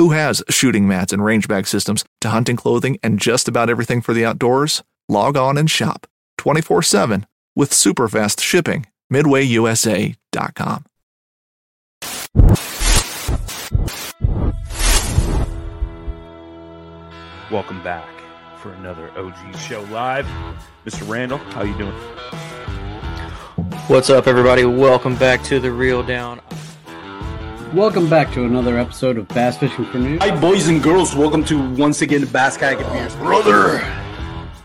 Who has shooting mats and range bag systems to hunting clothing and just about everything for the outdoors? Log on and shop 24 7 with super fast shipping. MidwayUSA.com. Welcome back for another OG show live. Mr. Randall, how you doing? What's up, everybody? Welcome back to the Reel Down. Welcome back to another episode of Bass Fishing for News. Hi, boys and girls. Welcome to once again Bass Kayak and Beers. Brother,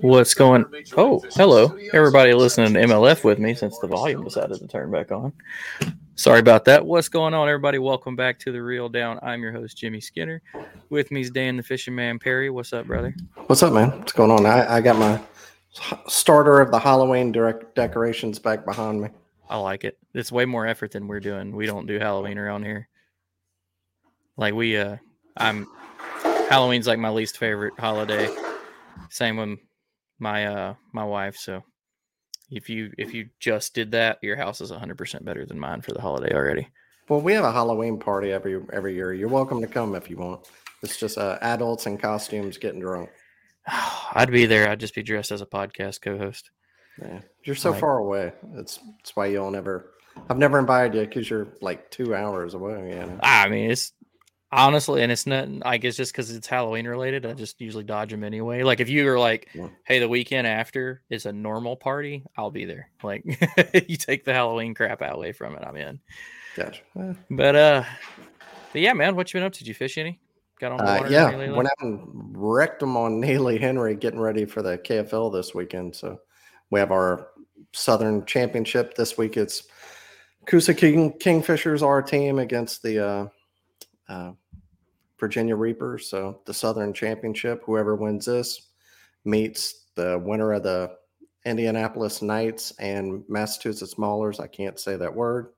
What's going? Oh, hello, everybody listening to MLF with me since the volume decided to turn back on. Sorry about that. What's going on, everybody? Welcome back to the Reel Down. I'm your host, Jimmy Skinner. With me is Dan the Fishing Man Perry. What's up, brother? What's up, man? What's going on? I, I got my starter of the Halloween direct decorations back behind me. I like it. It's way more effort than we're doing. We don't do Halloween around here. Like we, uh, I'm Halloween's like my least favorite holiday. Same with my uh my wife. So if you if you just did that, your house is 100% better than mine for the holiday already. Well, we have a Halloween party every every year. You're welcome to come if you want. It's just uh, adults in costumes getting drunk. I'd be there. I'd just be dressed as a podcast co-host. Yeah, you're so right. far away. That's that's why you'll never. I've never invited you because you're like two hours away. Yeah. I mean, it's honestly and it's not i guess just because it's halloween related i just usually dodge them anyway. Like if you are like yeah. hey the weekend after is a normal party i'll be there. Like you take the halloween crap out away from it i'm in. Gotcha. But uh but yeah man what you been up to? Did you fish any? Got on the water uh, yeah went out and wrecked them on neely henry getting ready for the kfl this weekend so we have our southern championship this week. It's Coosa King, Kingfishers our team against the uh uh, Virginia Reapers. So the Southern Championship, whoever wins this meets the winner of the Indianapolis Knights and Massachusetts Maulers. I can't say that word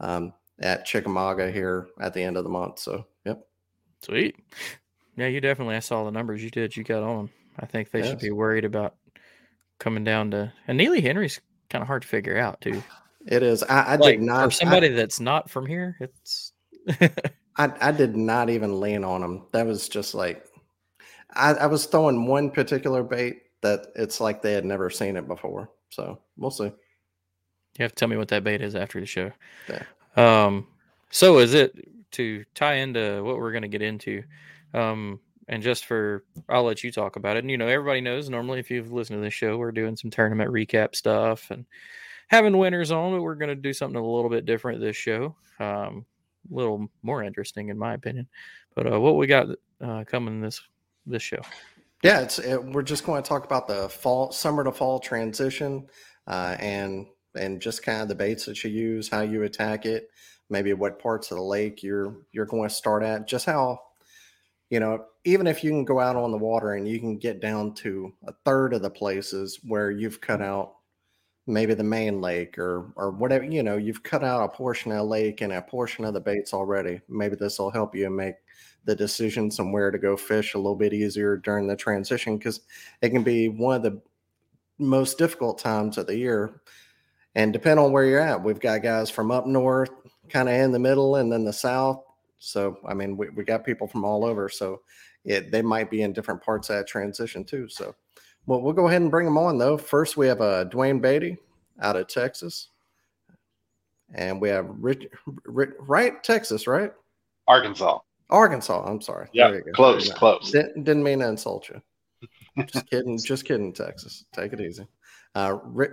um, at Chickamauga here at the end of the month. So, yep. Sweet. Yeah, you definitely. I saw the numbers you did. You got on. I think they yes. should be worried about coming down to. And Neely Henry's kind of hard to figure out too. It is. I, I like, did not. For somebody I, that's not from here, it's. I, I did not even lean on them. That was just like I, I was throwing one particular bait that it's like they had never seen it before. So we'll see. You have to tell me what that bait is after the show. Yeah. Um. So is it to tie into what we're going to get into? Um. and just for I'll let you talk about it. And you know, everybody knows normally if you've listened to this show, we're doing some tournament recap stuff and having winners on, but we're going to do something a little bit different this show. Um, little more interesting in my opinion. But uh, what we got uh, coming this this show? Yeah, it's it, we're just going to talk about the fall, summer to fall transition, uh, and and just kind of the baits that you use, how you attack it, maybe what parts of the lake you're you're going to start at, just how you know even if you can go out on the water and you can get down to a third of the places where you've cut out maybe the main lake or or whatever you know you've cut out a portion of the lake and a portion of the baits already. Maybe this will help you make the decisions on where to go fish a little bit easier during the transition because it can be one of the most difficult times of the year. And depend on where you're at we've got guys from up north kind of in the middle and then the south. So i mean we, we got people from all over so it they might be in different parts of that transition too. So well, we'll go ahead and bring them on though. First, we have uh, Dwayne Beatty out of Texas, and we have Rich, Rich, right Texas, right? Arkansas. Arkansas. I'm sorry. Yeah, close, close. Didn't, didn't mean to insult you. just kidding. Just kidding. Texas. Take it easy. Uh, Rick,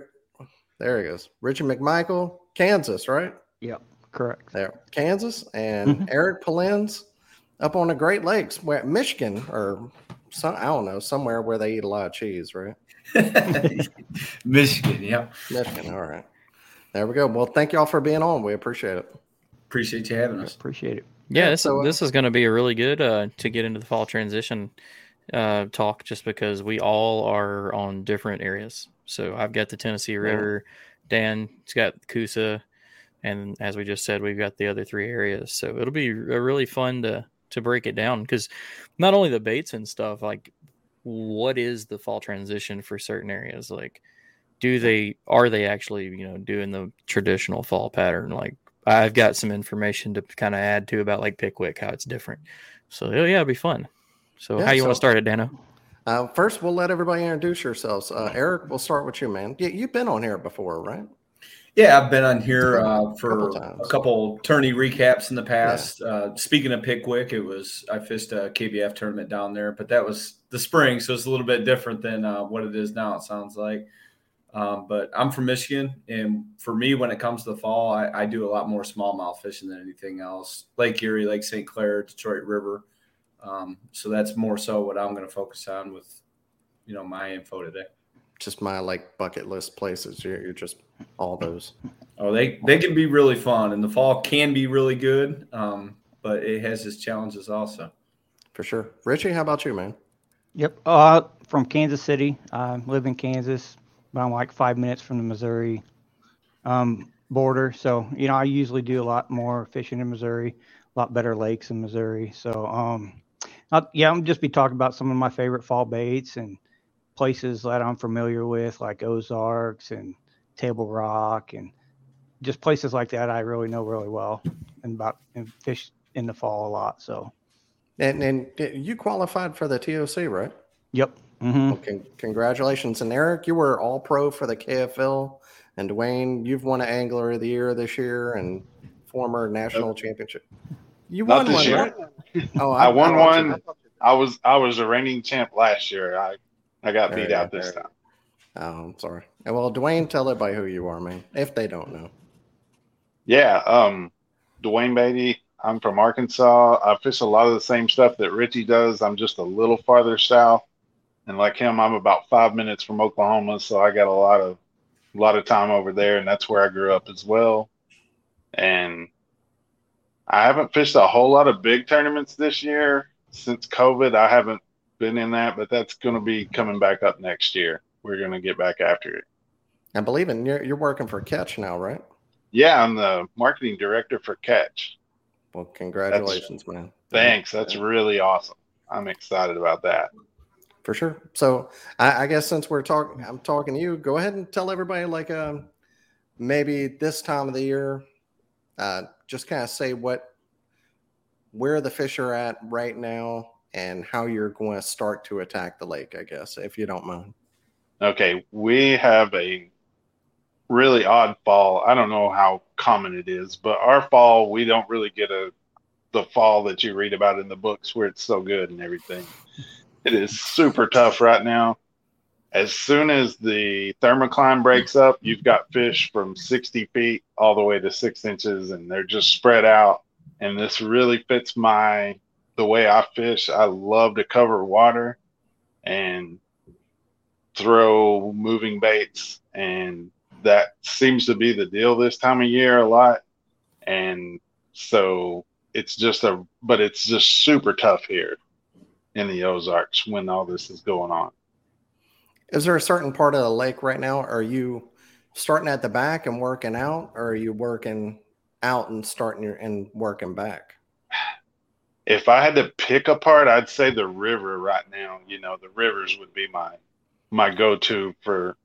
there he goes. Richard McMichael, Kansas, right? Yep, correct. There, Kansas, and mm-hmm. Eric Polens up on the Great Lakes, where Michigan or some I don't know somewhere where they eat a lot of cheese, right? Michigan, yeah. Michigan, all right. There we go. Well, thank y'all for being on. We appreciate it. Appreciate you having us. Appreciate it. Yeah, this, so, uh, this is going to be a really good uh, to get into the fall transition uh, talk, just because we all are on different areas. So I've got the Tennessee River, Dan, has got Coosa, and as we just said, we've got the other three areas. So it'll be a really fun to to break it down because not only the baits and stuff, like what is the fall transition for certain areas? Like, do they are they actually you know doing the traditional fall pattern? Like, I've got some information to kind of add to about like Pickwick how it's different. So yeah, it'll be fun. So yeah, how you so, want to start it, Dano? Uh, first, we'll let everybody introduce yourselves. Uh, Eric, we'll start with you, man. Yeah, you've been on here before, right? Yeah, I've been on here uh, for a couple tourney recaps in the past. Yeah. Uh, speaking of Pickwick, it was I fished a KBF tournament down there, but that was the spring, so it's a little bit different than uh, what it is now. It sounds like. Um, but I'm from Michigan, and for me, when it comes to the fall, I, I do a lot more smallmouth fishing than anything else. Lake Erie, Lake St. Clair, Detroit River. Um, so that's more so what I'm going to focus on with, you know, my info today just my like bucket list places. You're, you're just all those. Oh, they they can be really fun, and the fall can be really good. Um, but it has its challenges also. For sure, Richie. How about you, man? Yep. Uh, from Kansas City. I live in Kansas, but I'm like five minutes from the Missouri um, border. So you know, I usually do a lot more fishing in Missouri, a lot better lakes in Missouri. So um, I'll, yeah, I'm just be talking about some of my favorite fall baits and places that I'm familiar with, like Ozarks and Table Rock, and just places like that I really know really well and about and fish in the fall a lot. So, and and you qualified for the TOC, right? Yep. Mm-hmm. Well, con- congratulations, and Eric, you were all pro for the KFL, and Dwayne, you've won an Angler of the Year this year and former national championship. You won one, year. right? Oh, I, I won I one. I was I was a reigning champ last year. I I got beat out this time. Oh, I'm sorry. Well, Dwayne, tell everybody who you are, man, if they don't know. Yeah, um, Dwayne Beatty. I'm from Arkansas. I fish a lot of the same stuff that Richie does. I'm just a little farther south, and like him, I'm about five minutes from Oklahoma, so I got a lot of a lot of time over there, and that's where I grew up as well. And I haven't fished a whole lot of big tournaments this year since COVID. I haven't been in that, but that's going to be coming back up next year. We're going to get back after it. I believe in you're, you're working for Catch now, right? Yeah, I'm the marketing director for Catch. Well, congratulations, that's, man. Thanks. That's really awesome. I'm excited about that. For sure. So I, I guess since we're talking, I'm talking to you. Go ahead and tell everybody, like, um, maybe this time of the year, uh, just kind of say what where the fish are at right now and how you're going to start to attack the lake, I guess, if you don't mind. Okay, we have a really odd fall. I don't know how common it is, but our fall we don't really get a the fall that you read about in the books where it's so good and everything. It is super tough right now. As soon as the thermocline breaks up, you've got fish from 60 feet all the way to six inches, and they're just spread out. And this really fits my the way I fish. I love to cover water and throw moving baits, and that seems to be the deal this time of year a lot. And so it's just a, but it's just super tough here in the Ozarks when all this is going on. Is there a certain part of the lake right now? Are you starting at the back and working out, or are you working out and starting your and working back? If I had to pick a part, I'd say the river right now. You know, the rivers would be my my go-to for,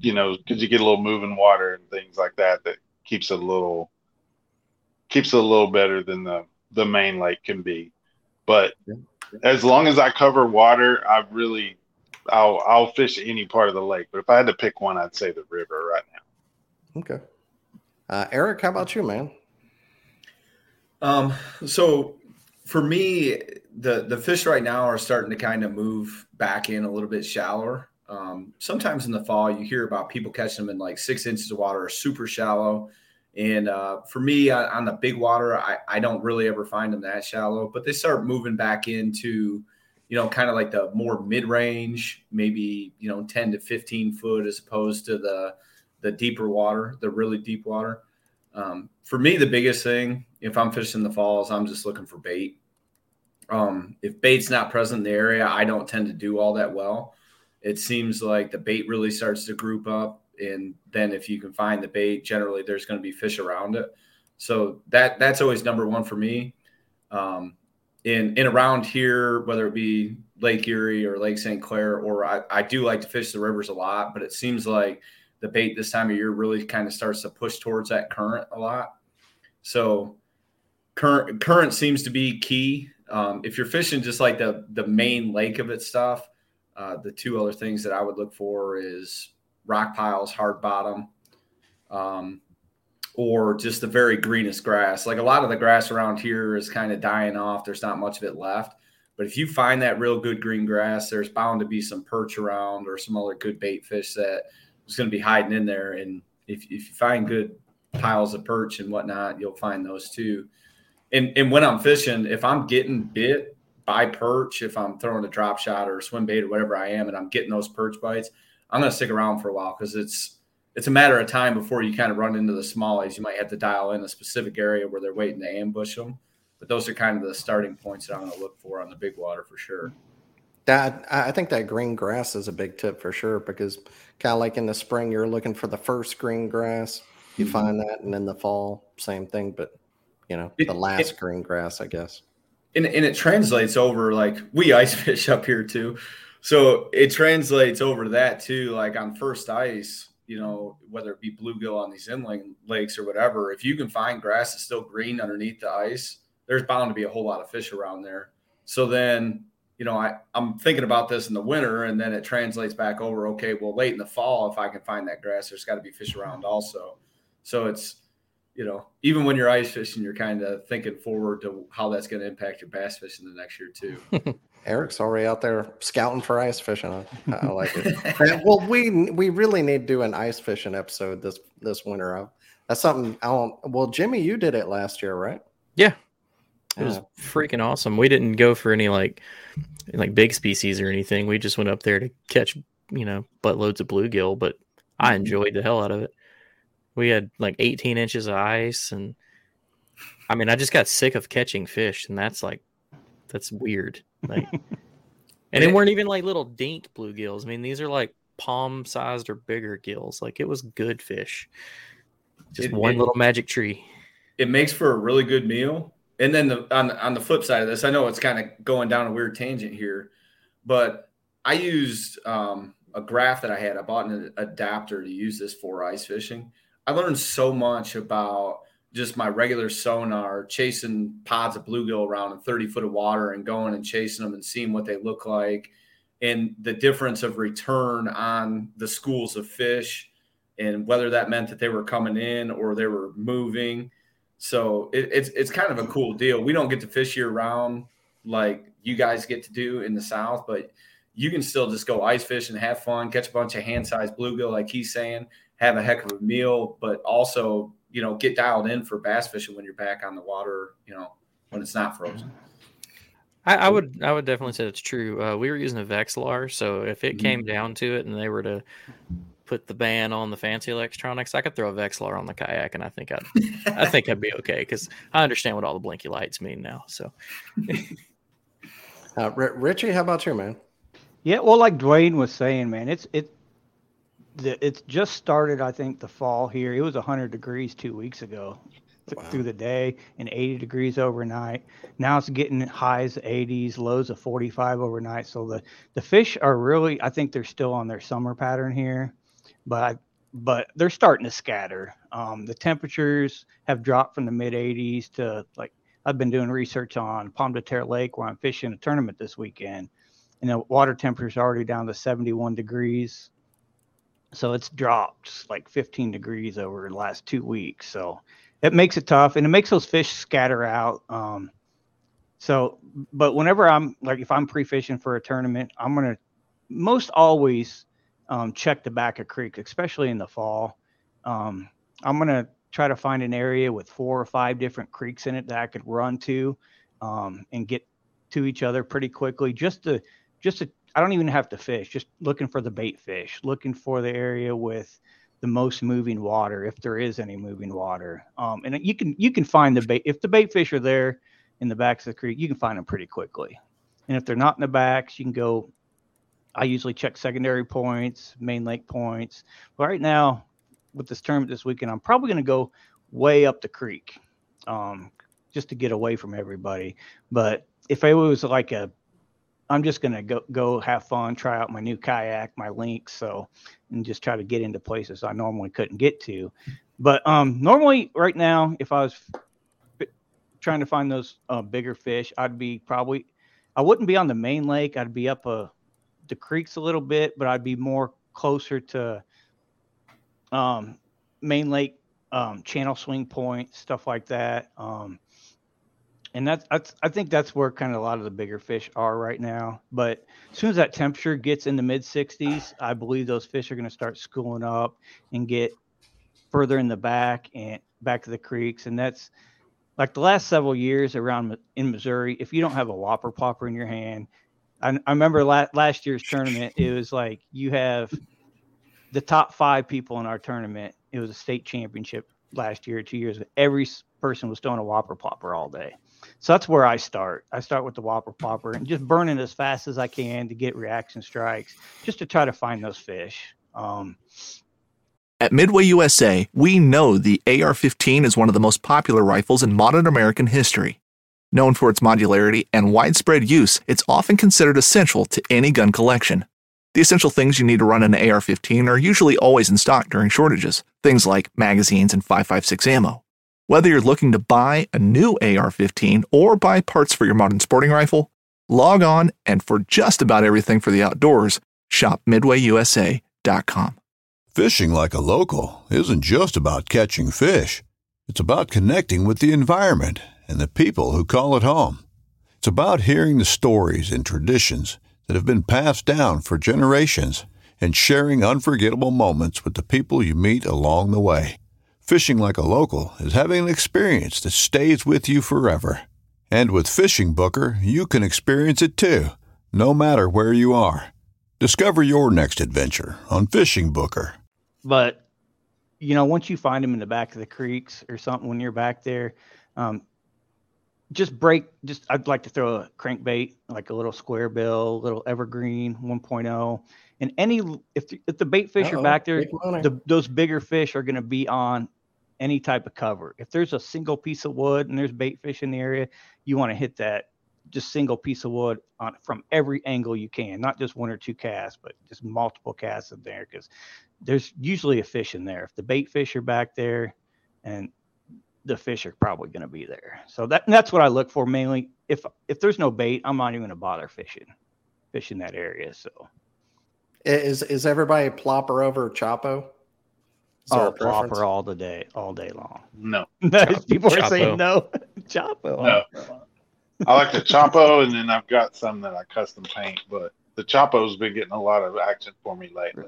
you know, because you get a little moving water and things like that that keeps it a little keeps it a little better than the the main lake can be. But as long as I cover water, I really I'll I'll fish any part of the lake. But if I had to pick one, I'd say the river right now. Okay. Uh, Eric, how about you, man? Um, so for me, the the fish right now are starting to kind of move back in a little bit shallower. Um, sometimes in the fall, you hear about people catching them in like six inches of water super shallow. And uh, for me, on, on, the big water, I, I don't really ever find them that shallow, but they start moving back into, you know, kind of like the more mid range, maybe, you know, 10 to 15 foot as opposed to the, the deeper water, the really deep water. Um, for me, the biggest thing, if I'm fishing the falls, I'm just looking for bait. Um, if bait's not present in the area, I don't tend to do all that well. It seems like the bait really starts to group up and then if you can find the bait, generally there's going to be fish around it. So that that's always number one for me. Um, in in around here, whether it be Lake Erie or Lake St. Clair, or I, I do like to fish the rivers a lot, but it seems like the bait this time of year really kind of starts to push towards that current a lot. So current current seems to be key. Um, if you're fishing just like the the main lake of it stuff, uh, the two other things that I would look for is rock piles, hard bottom, um, or just the very greenest grass. Like a lot of the grass around here is kind of dying off. There's not much of it left. But if you find that real good green grass, there's bound to be some perch around or some other good bait fish that is going to be hiding in there. And if, if you find good piles of perch and whatnot, you'll find those too. And, and when I'm fishing, if I'm getting bit by perch, if I'm throwing a drop shot or a swim bait or whatever I am, and I'm getting those perch bites, I'm going to stick around for a while because it's it's a matter of time before you kind of run into the smallies. You might have to dial in a specific area where they're waiting to ambush them. But those are kind of the starting points that I'm going to look for on the big water for sure. That I think that green grass is a big tip for sure because kind of like in the spring you're looking for the first green grass, you mm-hmm. find that, and in the fall same thing. But you know the last it, green grass, I guess. And and it translates over like we ice fish up here too so it translates over to that too. Like on first ice, you know, whether it be bluegill on these inland lakes or whatever, if you can find grass that's still green underneath the ice, there's bound to be a whole lot of fish around there. So then, you know, I, I'm thinking about this in the winter and then it translates back over. Okay, well, late in the fall, if I can find that grass, there's got to be fish around also. So it's, you know, even when you're ice fishing, you're kind of thinking forward to how that's going to impact your bass fishing the next year too. Eric's already out there scouting for ice fishing. I, I like it. well, we we really need to do an ice fishing episode this this winter. That's something I don't. Well, Jimmy, you did it last year, right? Yeah, it was freaking awesome. We didn't go for any like like big species or anything. We just went up there to catch you know buttloads of bluegill, but I mm-hmm. enjoyed the hell out of it. We had like 18 inches of ice, and I mean, I just got sick of catching fish, and that's like that's weird. Like, and it weren't even like little dink bluegills. I mean, these are like palm sized or bigger gills. Like it was good fish. Just it, one it, little magic tree. It makes for a really good meal. And then the, on on the flip side of this, I know it's kind of going down a weird tangent here, but I used um, a graph that I had. I bought an adapter to use this for ice fishing. I learned so much about just my regular sonar, chasing pods of bluegill around in 30 foot of water and going and chasing them and seeing what they look like and the difference of return on the schools of fish and whether that meant that they were coming in or they were moving. So it, it's it's kind of a cool deal. We don't get to fish year round like you guys get to do in the South, but you can still just go ice fish and have fun, catch a bunch of hand sized bluegill, like he's saying, have a heck of a meal, but also, you know, get dialed in for bass fishing when you're back on the water, you know, when it's not frozen. I, I would I would definitely say it's true. Uh, we were using a Vexilar, so if it came mm-hmm. down to it and they were to put the ban on the fancy electronics, I could throw a Vexilar on the kayak, and I think I'd I think I'd be okay because I understand what all the blinky lights mean now. So, uh, Richie, how about you, man? Yeah, well, like Dwayne was saying, man, it's it the it's just started. I think the fall here. It was 100 degrees two weeks ago wow. through the day and 80 degrees overnight. Now it's getting highs 80s, lows of 45 overnight. So the the fish are really. I think they're still on their summer pattern here, but but they're starting to scatter. Um, the temperatures have dropped from the mid 80s to like I've been doing research on Pomme de Terre Lake where I'm fishing a tournament this weekend and the water temperature is already down to 71 degrees. So it's dropped like 15 degrees over the last two weeks. So it makes it tough and it makes those fish scatter out. Um, so, but whenever I'm like, if I'm pre fishing for a tournament, I'm going to most always um, check the back of creek, especially in the fall. Um, I'm going to try to find an area with four or five different creeks in it that I could run to um, and get to each other pretty quickly just to just I I don't even have to fish, just looking for the bait fish, looking for the area with the most moving water, if there is any moving water. Um, and you can you can find the bait if the bait fish are there in the backs of the creek, you can find them pretty quickly. And if they're not in the backs, you can go. I usually check secondary points, main lake points. But right now, with this tournament this weekend, I'm probably going to go way up the creek, um, just to get away from everybody. But if it was like a I'm just gonna go go have fun, try out my new kayak, my links, so and just try to get into places I normally couldn't get to. But um, normally, right now, if I was f- trying to find those uh, bigger fish, I'd be probably I wouldn't be on the main lake. I'd be up a uh, the creeks a little bit, but I'd be more closer to um, main lake um, channel swing point stuff like that. Um, and that's, that's I think that's where kind of a lot of the bigger fish are right now. But as soon as that temperature gets in the mid 60s, I believe those fish are going to start schooling up and get further in the back and back to the creeks. And that's like the last several years around in Missouri. If you don't have a whopper popper in your hand, I, I remember la- last year's tournament. It was like you have the top five people in our tournament. It was a state championship last year, two years. Every person was throwing a whopper popper all day. So that's where I start. I start with the Whopper Popper and just burning as fast as I can to get reaction strikes, just to try to find those fish. Um, At Midway USA, we know the AR 15 is one of the most popular rifles in modern American history. Known for its modularity and widespread use, it's often considered essential to any gun collection. The essential things you need to run an AR 15 are usually always in stock during shortages, things like magazines and 5.56 ammo. Whether you're looking to buy a new AR 15 or buy parts for your modern sporting rifle, log on and for just about everything for the outdoors, shop MidwayUSA.com. Fishing like a local isn't just about catching fish, it's about connecting with the environment and the people who call it home. It's about hearing the stories and traditions that have been passed down for generations and sharing unforgettable moments with the people you meet along the way. Fishing like a local is having an experience that stays with you forever. And with Fishing Booker, you can experience it too, no matter where you are. Discover your next adventure on Fishing Booker. But, you know, once you find them in the back of the creeks or something when you're back there, um, just break, just I'd like to throw a crankbait, like a little square bill, little evergreen 1.0. And any, if the, if the bait fish Uh-oh, are back there, the, those bigger fish are going to be on any type of cover. If there's a single piece of wood and there's bait fish in the area, you want to hit that just single piece of wood on from every angle you can, not just one or two casts, but just multiple casts in there because there's usually a fish in there. If the bait fish are back there, and the fish are probably going to be there. So that that's what I look for mainly. If if there's no bait, I'm not even going to bother fishing, fishing that area. So is is everybody plopper over Choppo? Oh, proper all the day, all day long. No. Nice. People are saying no. Choppo. No. I like the Choppo, and then I've got some that I custom paint, but the Choppo's been getting a lot of action for me lately.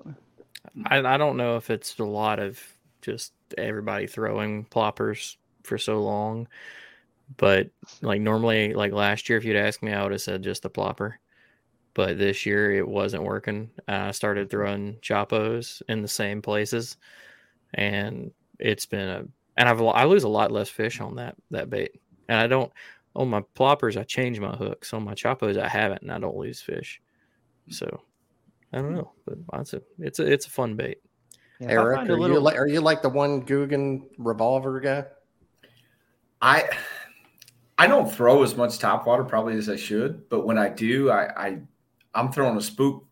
I, I don't know if it's a lot of just everybody throwing ploppers for so long, but like normally, like last year, if you'd asked me, I would have said just the plopper. But this year, it wasn't working. I started throwing choppos in the same places, and it's been a and I've I lose a lot less fish on that that bait, and I don't on my ploppers I change my hooks on my choppos I haven't, and I don't lose fish. So I don't know, but it's a it's a it's a fun bait. Yeah, Eric, are little... you like are you like the one Googan revolver guy? I I don't throw as much top water probably as I should, but when I do, I, I I'm throwing a spook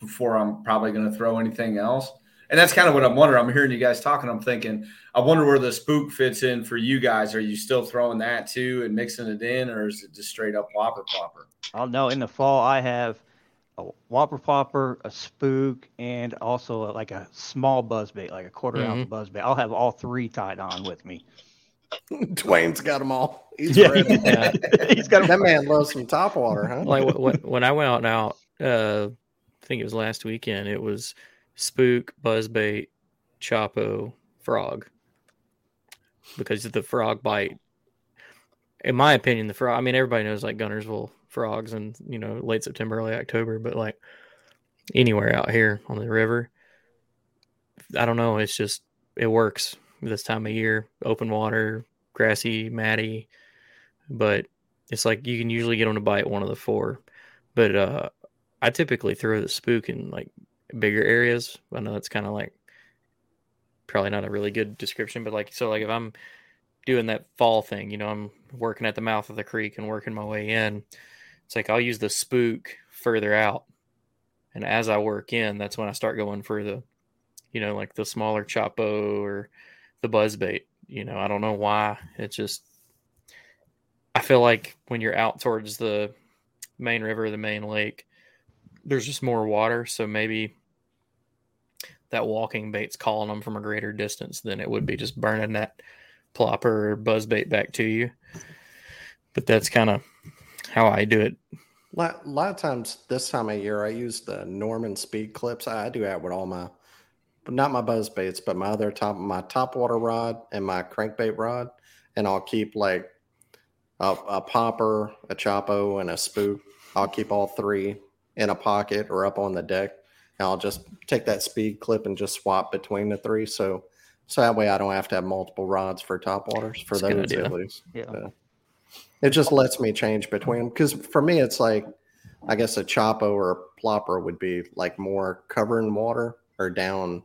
before I'm probably going to throw anything else. And that's kind of what I'm wondering. I'm hearing you guys talking. I'm thinking, I wonder where the spook fits in for you guys. Are you still throwing that too and mixing it in, or is it just straight up whopper plopper? Oh no! In the fall, I have a whopper popper, a spook, and also a, like a small buzz bait, like a quarter mm-hmm. ounce buzz bait. I'll have all three tied on with me. Dwayne's got them all. He's yeah, ready. Yeah. He's got that man loves some top water, huh? Like when I went out now, uh, I think it was last weekend. It was spook, buzzbait, choppo, frog. Because of the frog bite, in my opinion, the frog. I mean, everybody knows like Guntersville frogs and you know late September, early October, but like anywhere out here on the river, I don't know. It's just it works this time of year. Open water, grassy, matty, but it's like you can usually get them to bite one of the four. But uh, I typically throw the spook in like bigger areas. I know that's kind of like probably not a really good description, but like so like if I'm doing that fall thing, you know, I'm working at the mouth of the creek and working my way in. It's like I'll use the spook further out. And as I work in, that's when I start going for the, you know, like the smaller choppo or the buzz bait. You know, I don't know why. It's just I feel like when you're out towards the main river, the main lake, there's just more water, so maybe that walking bait's calling them from a greater distance than it would be just burning that plopper or buzz bait back to you. But that's kind of how I do it. A lot, of times this time of year, I use the Norman speed clips. I, do that with all my not my buzz baits, but my other top my top water rod and my crankbait rod, and I'll keep like a, a popper, a choppo, and a spook. I'll keep all three in a pocket or up on the deck. And I'll just take that speed clip and just swap between the three. So so that way I don't have to have multiple rods for top waters for That's those at least. Yeah. it just lets me change between them because for me it's like I guess a choppo or a plopper would be like more covering water or down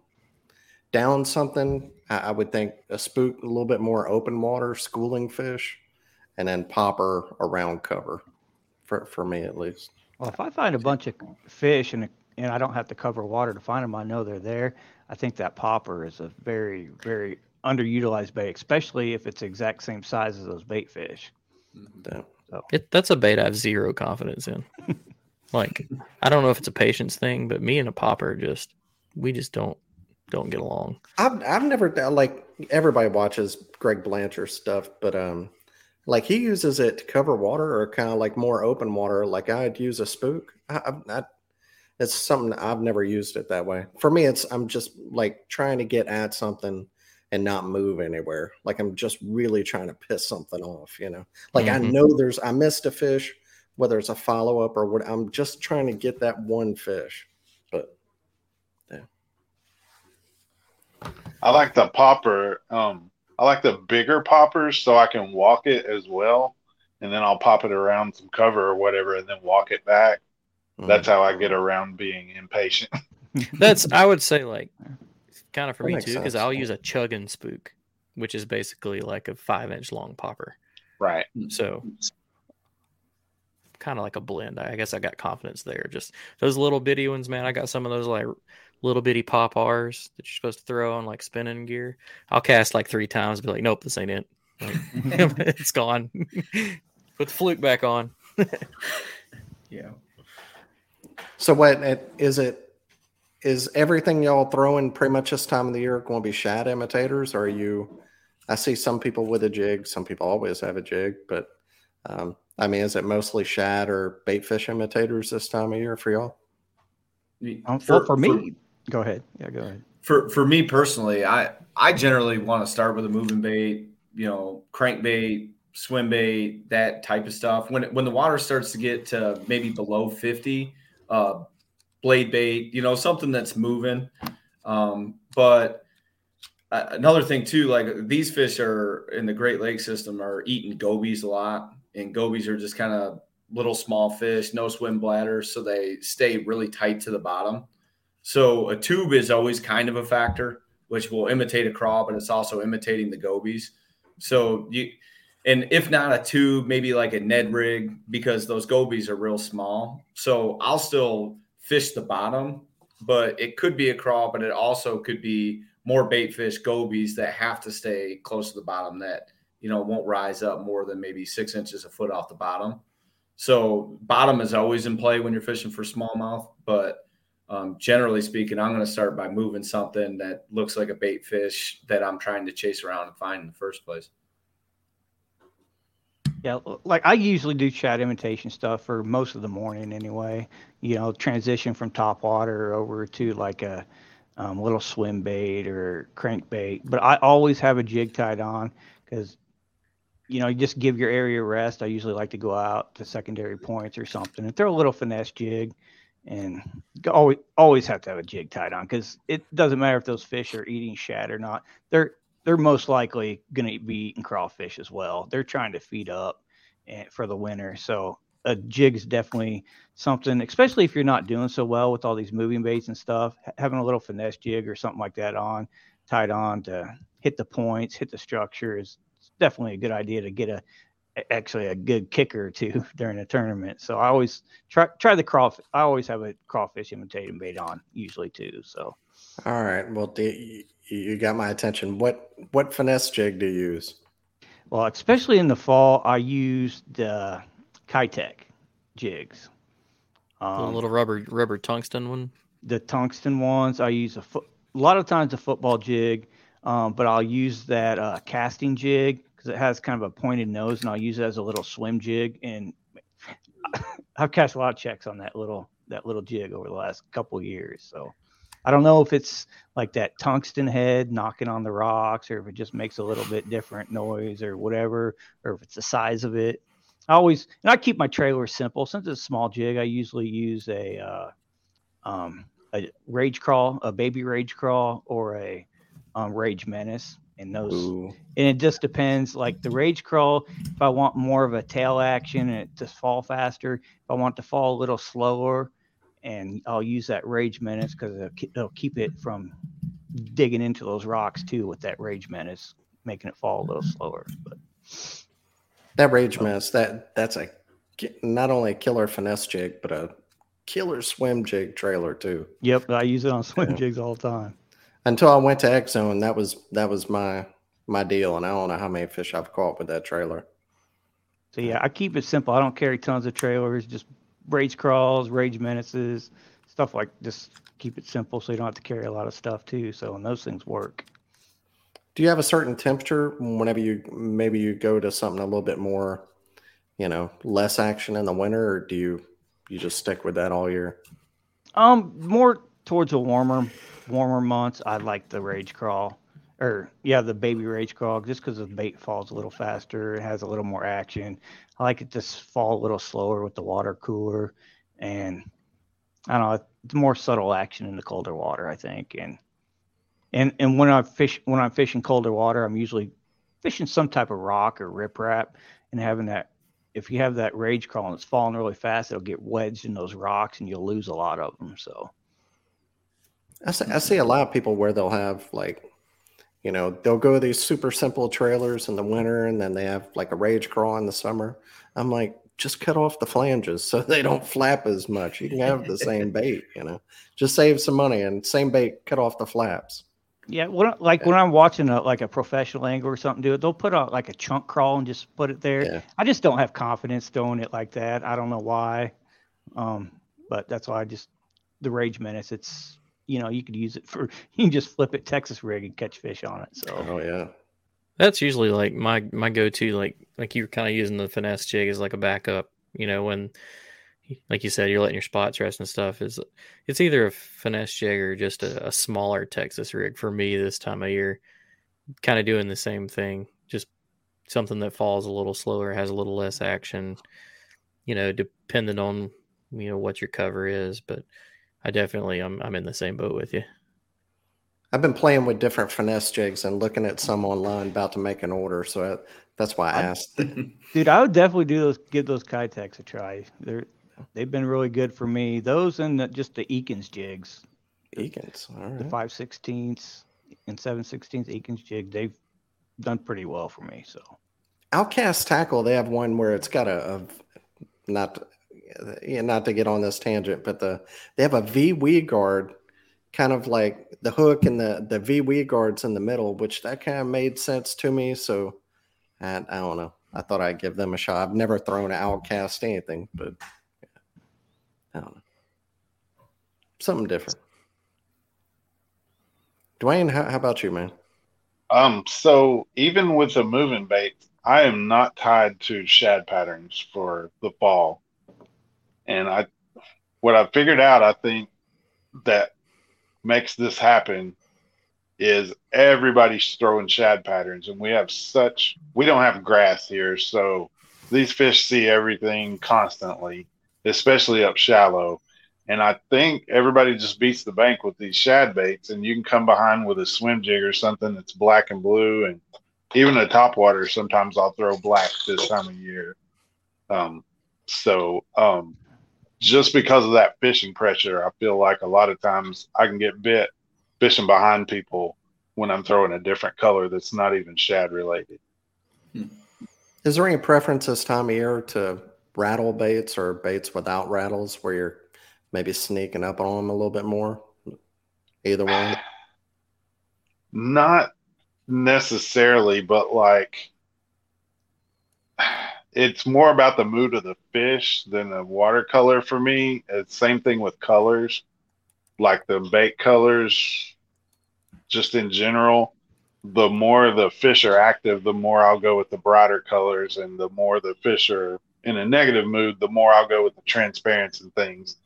down something, I, I would think a spook a little bit more open water, schooling fish, and then popper around cover. For for me at least. Well, if I find a bunch of fish and and I don't have to cover water to find them, I know they're there. I think that popper is a very very underutilized bait, especially if it's exact same size as those bait fish. Mm-hmm. So. It, that's a bait I have zero confidence in. like I don't know if it's a patience thing, but me and a popper just we just don't don't get along. I've I've never like everybody watches Greg Blanchard stuff, but um, like he uses it to cover water or kind of like more open water. Like I'd use a spook. I, I, I, it's something I've never used it that way. For me, it's I'm just like trying to get at something and not move anywhere. Like I'm just really trying to piss something off. You know, like mm-hmm. I know there's I missed a fish, whether it's a follow up or what. I'm just trying to get that one fish. But yeah, I like the popper. Um, I like the bigger poppers so I can walk it as well, and then I'll pop it around some cover or whatever, and then walk it back. Mm. That's how I get around being impatient. That's I would say like kind of for that me too because I'll use a chugging spook, which is basically like a five inch long popper. Right. So kind of like a blend. I guess I got confidence there. Just those little bitty ones, man. I got some of those like little bitty pop R's that you're supposed to throw on like spinning gear. I'll cast like three times, be like, nope, this ain't it. Like, it's gone. Put the fluke back on. yeah. So what is it? Is everything y'all throwing pretty much this time of the year going to be shad imitators? Or are you I see some people with a jig. Some people always have a jig, but um, I mean, is it mostly shad or bait fish imitators this time of year for y'all? Um, for, well, for me, for, go ahead. Yeah, go ahead. For for me personally, I I generally want to start with a moving bait, you know, crankbait, swim bait, that type of stuff. When when the water starts to get to maybe below fifty, uh, blade bait, you know, something that's moving. Um, but uh, another thing too, like these fish are in the Great Lake system are eating gobies a lot, and gobies are just kind of little small fish, no swim bladders, so they stay really tight to the bottom. So a tube is always kind of a factor, which will imitate a craw, but it's also imitating the gobies. So you, and if not a tube, maybe like a Ned rig, because those gobies are real small. So I'll still fish the bottom, but it could be a craw, but it also could be more bait fish gobies that have to stay close to the bottom that you know won't rise up more than maybe six inches a foot off the bottom. So bottom is always in play when you're fishing for smallmouth, but um, generally speaking, I'm going to start by moving something that looks like a bait fish that I'm trying to chase around and find in the first place. Yeah, like I usually do shad imitation stuff for most of the morning anyway. You know, transition from top water over to like a um, little swim bait or crankbait. But I always have a jig tied on because you know, you just give your area rest. I usually like to go out to secondary points or something and throw a little finesse jig and always always have to have a jig tied on because it doesn't matter if those fish are eating shad or not. They're they're most likely going to be eating crawfish as well. They're trying to feed up and, for the winter. So a jig is definitely something, especially if you're not doing so well with all these moving baits and stuff. Having a little finesse jig or something like that on, tied on to hit the points, hit the structure is definitely a good idea to get a actually a good kicker or two during a tournament. So I always try try the crawfish. I always have a crawfish imitating bait on usually too. So. All right. Well, you got my attention. What what finesse jig do you use? Well, especially in the fall, I use the Keitech jigs. Um, the little rubber rubber tungsten one. The tungsten ones. I use a foot. A lot of times a football jig um, but I'll use that uh, casting jig because it has kind of a pointed nose, and I'll use it as a little swim jig. And I've cast a lot of checks on that little that little jig over the last couple years. So I don't know if it's like that tungsten head knocking on the rocks, or if it just makes a little bit different noise, or whatever, or if it's the size of it. I always and I keep my trailer simple. Since it's a small jig, I usually use a uh, um, a rage crawl, a baby rage crawl, or a um, Rage Menace and those. Ooh. And it just depends. Like the Rage Crawl, if I want more of a tail action and it to fall faster, if I want to fall a little slower, and I'll use that Rage Menace because it'll, it'll keep it from digging into those rocks too with that Rage Menace, making it fall a little slower. But that Rage oh. Menace, that that's a not only a killer finesse jig, but a killer swim jig trailer too. Yep, I use it on swim yeah. jigs all the time until I went to Zone. That was that was my my deal, and I don't know how many fish I've caught with that trailer. So yeah, I keep it simple. I don't carry tons of trailers, just rage crawls, rage menaces, stuff like just keep it simple so you don't have to carry a lot of stuff too. So and those things work. Do you have a certain temperature whenever you maybe you go to something a little bit more, you know, less action in the winter, or do you you just stick with that all year? Um, more towards a warmer warmer months, I like the rage crawl, or yeah, the baby rage crawl, just because the bait falls a little faster. It has a little more action. I like it to fall a little slower with the water cooler, and I don't know, it's more subtle action in the colder water, I think. And and and when I fish when I'm fishing colder water, I'm usually fishing some type of rock or riprap, and having that. If you have that rage crawl and it's falling really fast, it'll get wedged in those rocks, and you'll lose a lot of them. So I see, I see a lot of people where they'll have like, you know, they'll go these super simple trailers in the winter and then they have like a rage crawl in the summer. I'm like, just cut off the flanges so they don't flap as much. You can have the same bait, you know, just save some money and same bait, cut off the flaps. Yeah, when, like yeah. when I'm watching a like a professional angler or something do it, they'll put out like a chunk crawl and just put it there. Yeah. I just don't have confidence doing it like that. I don't know why, um, but that's why I just the rage menace. It's you know, you could use it for you can just flip it Texas rig and catch fish on it. So oh yeah. That's usually like my my go to. Like like you're kind of using the finesse jig as like a backup. You know when, like you said, you're letting your spots rest and stuff. Is it's either a finesse jig or just a, a smaller Texas rig for me this time of year. Kind of doing the same thing, just something that falls a little slower, has a little less action. You know, depending on you know what your cover is, but I definitely I'm I'm in the same boat with you. I've been playing with different finesse jigs and looking at some online about to make an order, so I, that's why I asked. Dude, I would definitely do those. Give those Keitechs a try. They're they've been really good for me. Those and the, just the Eakins jigs. Eakins, all right. The five sixteenths and seven sixteenths Eakins jig. They've done pretty well for me. So, Outcast Tackle, they have one where it's got a, a not yeah, not to get on this tangent, but the they have a V weed guard kind of like the hook and the the V weed guards in the middle, which that kind of made sense to me. So I, I don't know. I thought I'd give them a shot. I've never thrown outcast anything, but I don't know. Something different. Dwayne, how, how about you, man? Um, so even with the moving bait, I am not tied to shad patterns for the fall. And I what I figured out, I think that makes this happen is everybody's throwing shad patterns and we have such we don't have grass here so these fish see everything constantly especially up shallow. And i think everybody just beats the bank with these shad baits and you can come behind with a swim jig or something that's black and blue and even a top water sometimes i'll throw black this time of year. Um, so um, just because of that fishing pressure, I feel like a lot of times I can get bit fishing behind people when I'm throwing a different color that's not even shad related. Hmm. Is there any preference this time of year to rattle baits or baits without rattles where you're maybe sneaking up on them a little bit more? Either one? Not necessarily, but like it's more about the mood of the fish than the watercolor for me. It's same thing with colors, like the bait colors, just in general. The more the fish are active, the more I'll go with the brighter colors, and the more the fish are in a negative mood, the more I'll go with the transparency and things.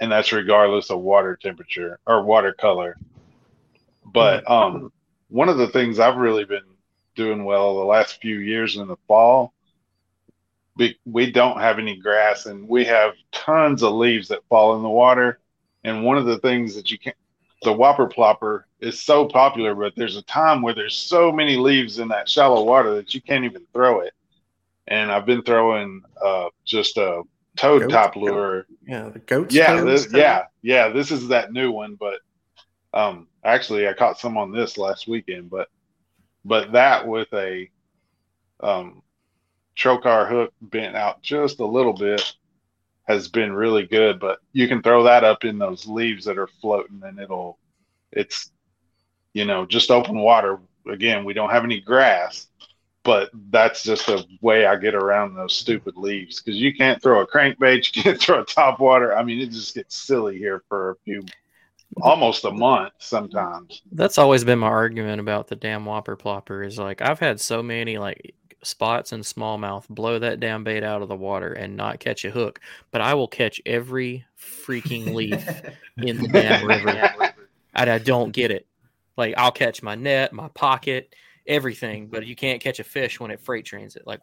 And that's regardless of water temperature or watercolor. But um, one of the things I've really been doing well the last few years in the fall we don't have any grass and we have tons of leaves that fall in the water. And one of the things that you can't, the whopper plopper is so popular, but there's a time where there's so many leaves in that shallow water that you can't even throw it. And I've been throwing uh, just a toad goat, top lure. Yeah, the goat. Yeah, this, yeah, yeah. This is that new one, but um, actually, I caught some on this last weekend. But but that with a um, Trokar hook bent out just a little bit has been really good, but you can throw that up in those leaves that are floating and it'll, it's, you know, just open water. Again, we don't have any grass, but that's just a way I get around those stupid leaves because you can't throw a crankbait, you can't throw a top water. I mean, it just gets silly here for a few, almost a month sometimes. That's always been my argument about the damn whopper plopper is like I've had so many like spots and smallmouth blow that damn bait out of the water and not catch a hook, but I will catch every freaking leaf in the damn river. And I don't get it. Like I'll catch my net, my pocket, everything, but you can't catch a fish when it freight trains it. Like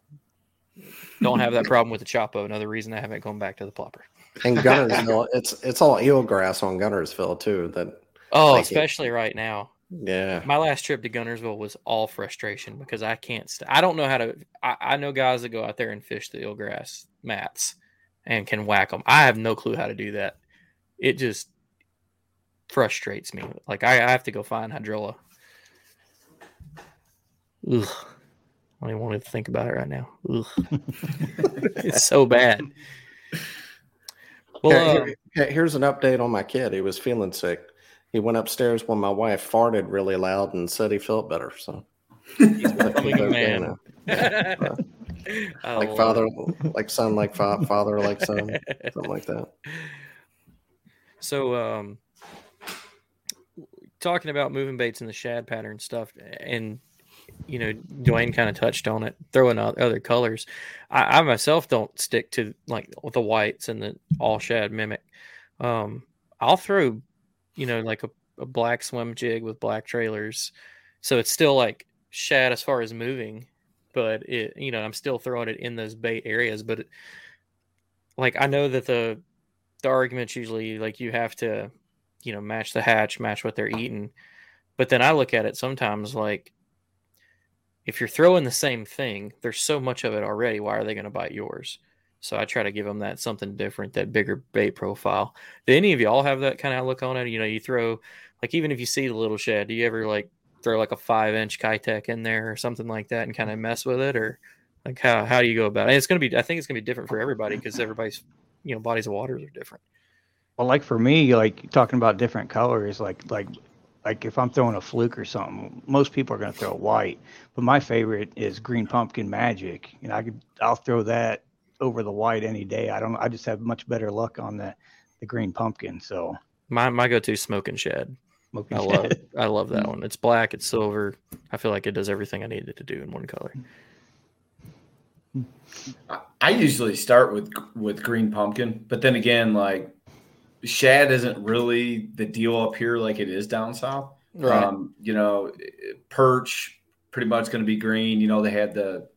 don't have that problem with the Choppo. Another reason I haven't gone back to the plopper. And Guntersville, it's it's all eelgrass on Guntersville too. That oh, especially it. right now. Yeah. My last trip to Guntersville was all frustration because I can't. St- I don't know how to. I, I, know guys that go out there and fish the eelgrass mats and can whack them. I have no clue how to do that. It just frustrates me. Like I, I have to go find hydrilla. Ugh. I don't even want to think about it right now. Ugh. it's so bad. Well, uh, here's an update on my kid. He was feeling sick he went upstairs when my wife farted really loud and said he felt better. So he's becoming a man. Yeah. Like father, it. like son, like fa- father, like son, something like that. So, um, talking about moving baits and the shad pattern stuff, and you know, Dwayne kind of touched on it, throwing out other colors. I, I, myself don't stick to like the whites and the all shad mimic. Um, I'll throw, you know, like a, a black swim jig with black trailers. So it's still like shad as far as moving, but it, you know, I'm still throwing it in those bait areas. But it, like, I know that the, the argument's usually like you have to, you know, match the hatch, match what they're eating. But then I look at it sometimes like if you're throwing the same thing, there's so much of it already. Why are they going to bite yours? So I try to give them that something different, that bigger bait profile. Do any of y'all have that kind of look on it? You know, you throw like even if you see the little shed, do you ever like throw like a five inch Keitech in there or something like that and kind of mess with it, or like how how do you go about it? It's to be, I think it's to be different for everybody because everybody's you know bodies of waters are different. Well, like for me, like talking about different colors, like like like if I'm throwing a fluke or something, most people are going to throw white, but my favorite is green pumpkin magic. and I could I'll throw that over the white any day. I don't I just have much better luck on the the green pumpkin. So my my go to smoking shed. Smoking I love I love that one. It's black, it's silver. I feel like it does everything I needed to do in one color. I usually start with with green pumpkin, but then again, like shad isn't really the deal up here like it is down south. Right. Um, you know, perch pretty much going to be green. You know, they had the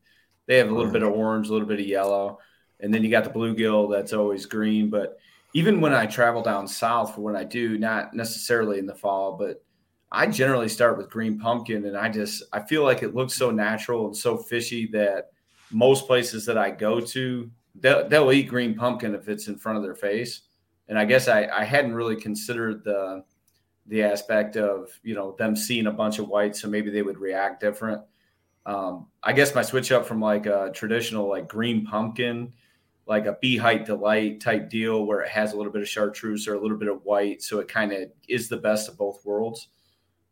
they have a little bit of orange, a little bit of yellow, and then you got the bluegill that's always green. But even when I travel down south for what I do, not necessarily in the fall, but I generally start with green pumpkin, and I just I feel like it looks so natural and so fishy that most places that I go to they'll, they'll eat green pumpkin if it's in front of their face and I guess I, I hadn't really considered the the aspect of you know them seeing a bunch of whites, so maybe they would react different. Um, I guess my switch up from like a traditional like green pumpkin, like a bee height delight type deal where it has a little bit of chartreuse or a little bit of white, so it kind of is the best of both worlds.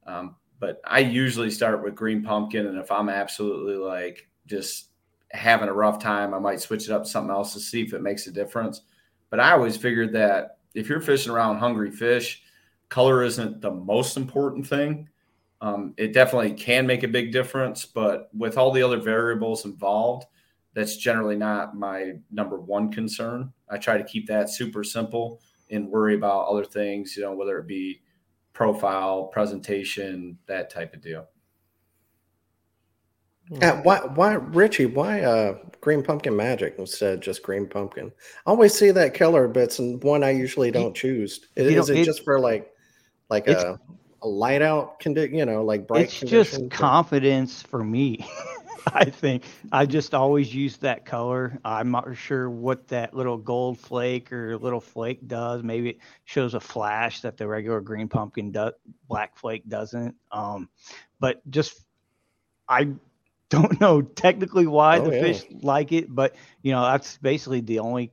Um, but I usually start with green pumpkin, and if I'm absolutely like just having a rough time, I might switch it up to something else to see if it makes a difference. But I always figured that if you're fishing around hungry fish, color isn't the most important thing. Um, it definitely can make a big difference, but with all the other variables involved, that's generally not my number one concern. I try to keep that super simple and worry about other things, you know, whether it be profile, presentation, that type of deal. Uh, why, why, Richie? Why uh, green pumpkin magic instead of just green pumpkin? I always see that color, but it's one I usually don't choose. Is, is it, it, just for like, like a, a light out condition? You know, like bright. It's just confidence for me. I think I just always use that color. I'm not sure what that little gold flake or little flake does. Maybe it shows a flash that the regular green pumpkin do, black flake doesn't. Um, but just I don't know technically why oh, the yeah. fish like it, but you know that's basically the only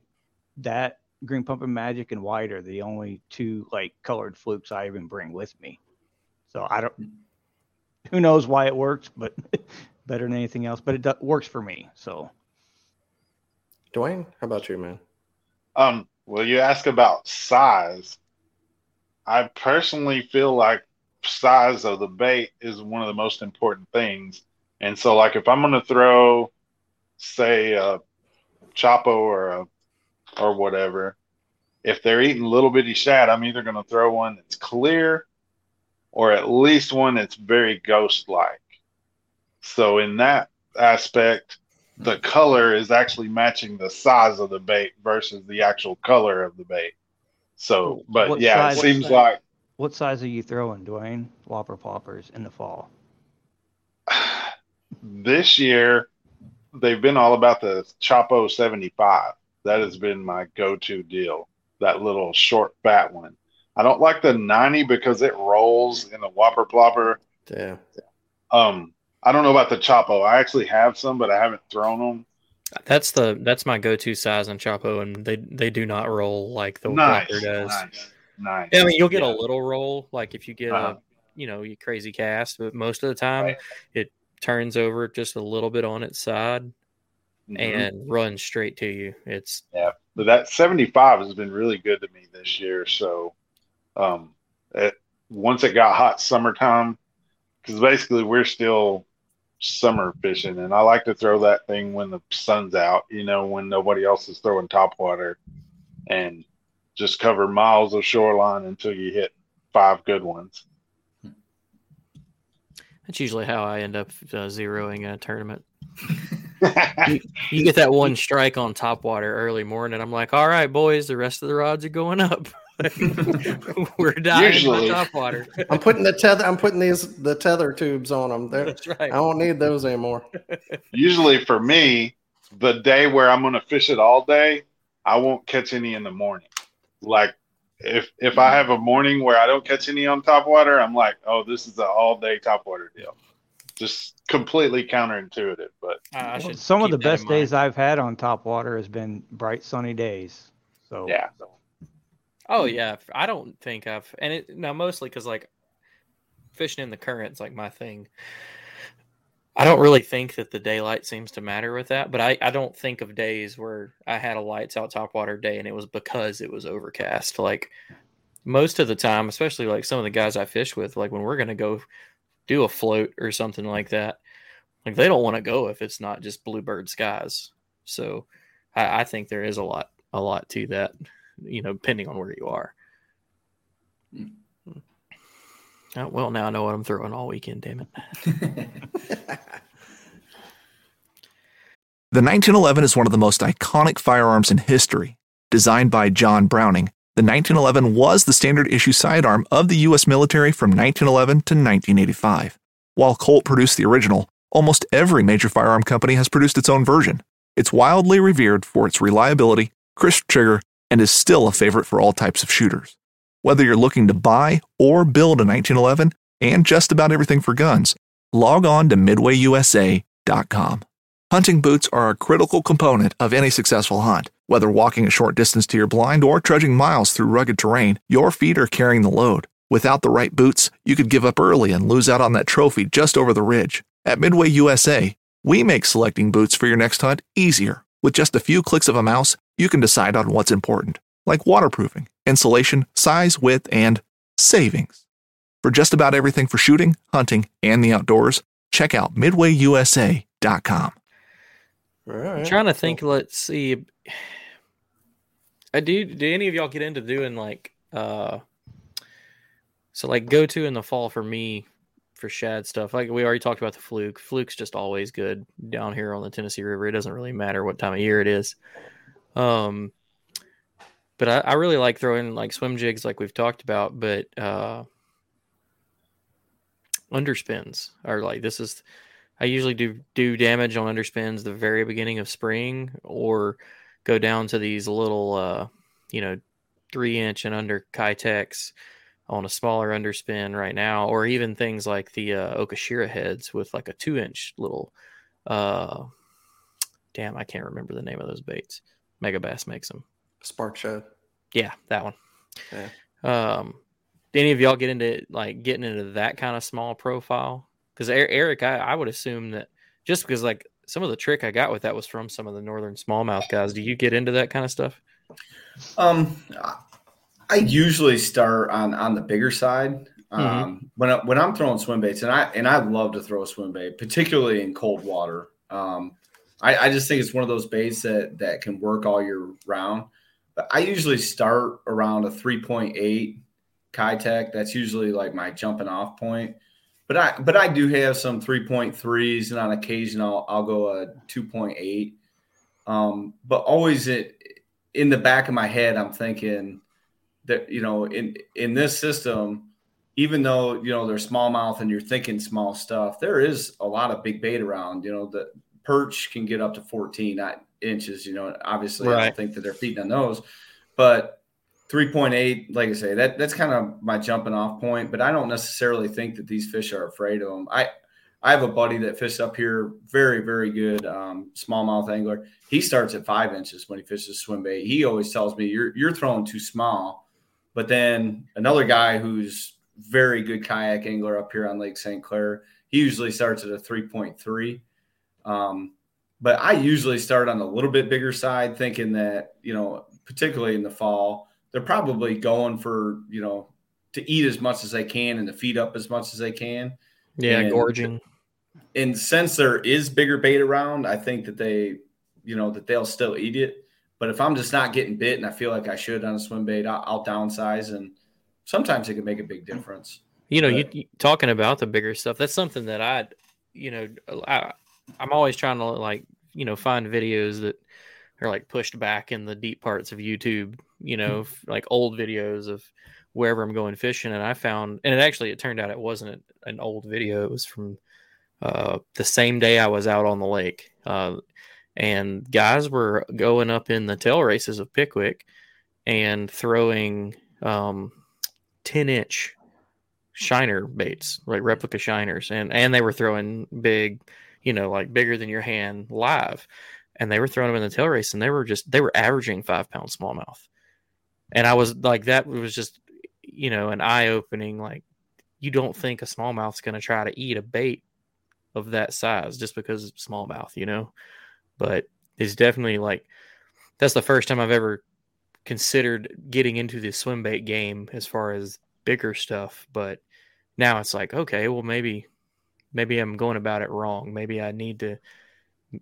that green pumpkin magic and white are the only two like colored flukes I even bring with me. So I don't. Who knows why it works, but better than anything else. But it do, works for me. So, Dwayne, how about you, man? Um. Well, you ask about size. I personally feel like size of the bait is one of the most important things and so, like, if I'm going to throw, say, a Choppo or a or whatever, if they're eating little bitty shad, I'm either going to throw one that's clear or at least one that's very ghost like. So, in that aspect, the color is actually matching the size of the bait versus the actual color of the bait. So, but what yeah, size, it seems like. What size are you throwing, Dwayne? Whopper poppers in the fall? this year they've been all about the Choppo 75. That has been my go-to deal. That little short fat one. I don't like the 90 because it rolls in the whopper plopper. Yeah. Um, I don't know about the Choppo. I actually have some, but I haven't thrown them. That's the that's my go-to size on Choppo, and they they do not roll like the nice, whopper does. Nice, nice. I mean, you'll get yeah. a little roll, like if you get uh-huh. a you know you crazy cast, but most of the time right. it turns over just a little bit on its side mm-hmm. and runs straight to you. It's yeah, but that 75 has been really good to me this year. So, um, it, once it got hot summertime, because basically we're still summer fishing, and I like to throw that thing when the sun's out. You know, when nobody else is throwing top water, and just cover miles of shoreline until you hit five good ones. That's usually how I end up uh, zeroing a tournament. you, you, get that one strike on top water early morning. I'm like, all right, boys, the rest of the rods are going up. We're dying Usually, top water. I'm putting the tether. I'm putting these the tether tubes on them. They're, That's right. I don't need those anymore. Usually, for me, the day where I'm going to fish it all day, I won't catch any in the morning. Like if if I have a morning where I don't catch any on top water, I'm like, oh, this is an all day top water deal. Just completely counterintuitive, but uh, some of the best days I've had on top water has been bright sunny days. So yeah. Oh mm. yeah, I don't think I've and it now mostly because like fishing in the current's like my thing. I don't really think that the daylight seems to matter with that, but I, I don't think of days where I had a lights out top water day and it was because it was overcast. Like most of the time, especially like some of the guys I fish with, like when we're gonna go do a float or something like that, like they don't want to go if it's not just bluebird skies. So I, I think there is a lot a lot to that, you know, depending on where you are. Mm. Oh, well, now I know what I'm throwing all weekend. Damn it. the 1911 is one of the most iconic firearms in history. Designed by John Browning, the 1911 was the standard issue sidearm of the U.S. military from 1911 to 1985. While Colt produced the original, almost every major firearm company has produced its own version. It's wildly revered for its reliability, crisp trigger, and is still a favorite for all types of shooters. Whether you're looking to buy or build a 1911 and just about everything for guns, log on to midwayusa.com. Hunting boots are a critical component of any successful hunt. Whether walking a short distance to your blind or trudging miles through rugged terrain, your feet are carrying the load. Without the right boots, you could give up early and lose out on that trophy just over the ridge. At Midway USA, we make selecting boots for your next hunt easier. With just a few clicks of a mouse, you can decide on what's important like waterproofing, insulation, size, width, and savings. For just about everything for shooting, hunting, and the outdoors, check out midwayusa.com. Right. I'm trying to think, let's see. I do do any of y'all get into doing like uh so like go to in the fall for me for shad stuff. Like we already talked about the fluke. Fluke's just always good down here on the Tennessee River. It doesn't really matter what time of year it is. Um but I, I, really like throwing like swim jigs like we've talked about but uh underspins are like this is i usually do do damage on underspins the very beginning of spring or go down to these little uh you know three inch and under Keitechs on a smaller underspin right now or even things like the uh okashira heads with like a two inch little uh damn i can't remember the name of those baits Megabass makes them Spark Shad. Yeah, that one. Yeah. Um, any of y'all get into like getting into that kind of small profile? Because Eric, I, I would assume that just because like some of the trick I got with that was from some of the northern smallmouth guys. Do you get into that kind of stuff? Um, I usually start on on the bigger side. Mm-hmm. Um, when I, when I'm throwing swim baits, and I and I love to throw a swim bait, particularly in cold water. Um, I, I just think it's one of those baits that that can work all year round. But I usually start around a 3.8 Keitech. That's usually like my jumping off point. But I but I do have some 3.3s, and on occasion I'll I'll go a 2.8. Um, but always it in the back of my head, I'm thinking that you know in in this system, even though you know they're smallmouth and you're thinking small stuff, there is a lot of big bait around. You know the perch can get up to 14 inches. You know, obviously, right. I don't think that they're feeding on those, but 3.8, like I say, that that's kind of my jumping off point. But I don't necessarily think that these fish are afraid of them. I I have a buddy that fishes up here, very very good um, smallmouth angler. He starts at five inches when he fishes swim bait. He always tells me you're you're throwing too small. But then another guy who's very good kayak angler up here on Lake St. Clair, he usually starts at a 3.3. Um, but I usually start on a little bit bigger side, thinking that you know, particularly in the fall, they're probably going for you know to eat as much as they can and to feed up as much as they can. Yeah, and, gorging. and since there is bigger bait around, I think that they, you know, that they'll still eat it. But if I'm just not getting bit and I feel like I should on a swim bait, I'll, I'll downsize, and sometimes it can make a big difference. You know, you, you, talking about the bigger stuff. That's something that I, you know, I, I'm always trying to like, you know, find videos that are like pushed back in the deep parts of YouTube. You know, like old videos of wherever I'm going fishing, and I found, and it actually it turned out it wasn't an old video. It was from uh, the same day I was out on the lake. Uh, and guys were going up in the tail races of Pickwick and throwing um, 10 inch shiner baits, like replica shiners, and and they were throwing big, you know, like bigger than your hand live, and they were throwing them in the tail race, and they were just they were averaging five pound smallmouth, and I was like that was just you know an eye opening like you don't think a smallmouth's going to try to eat a bait of that size just because it's smallmouth, you know, but it's definitely like that's the first time I've ever considered getting into the swim bait game as far as bigger stuff. But now it's like, okay, well maybe maybe I'm going about it wrong. Maybe I need to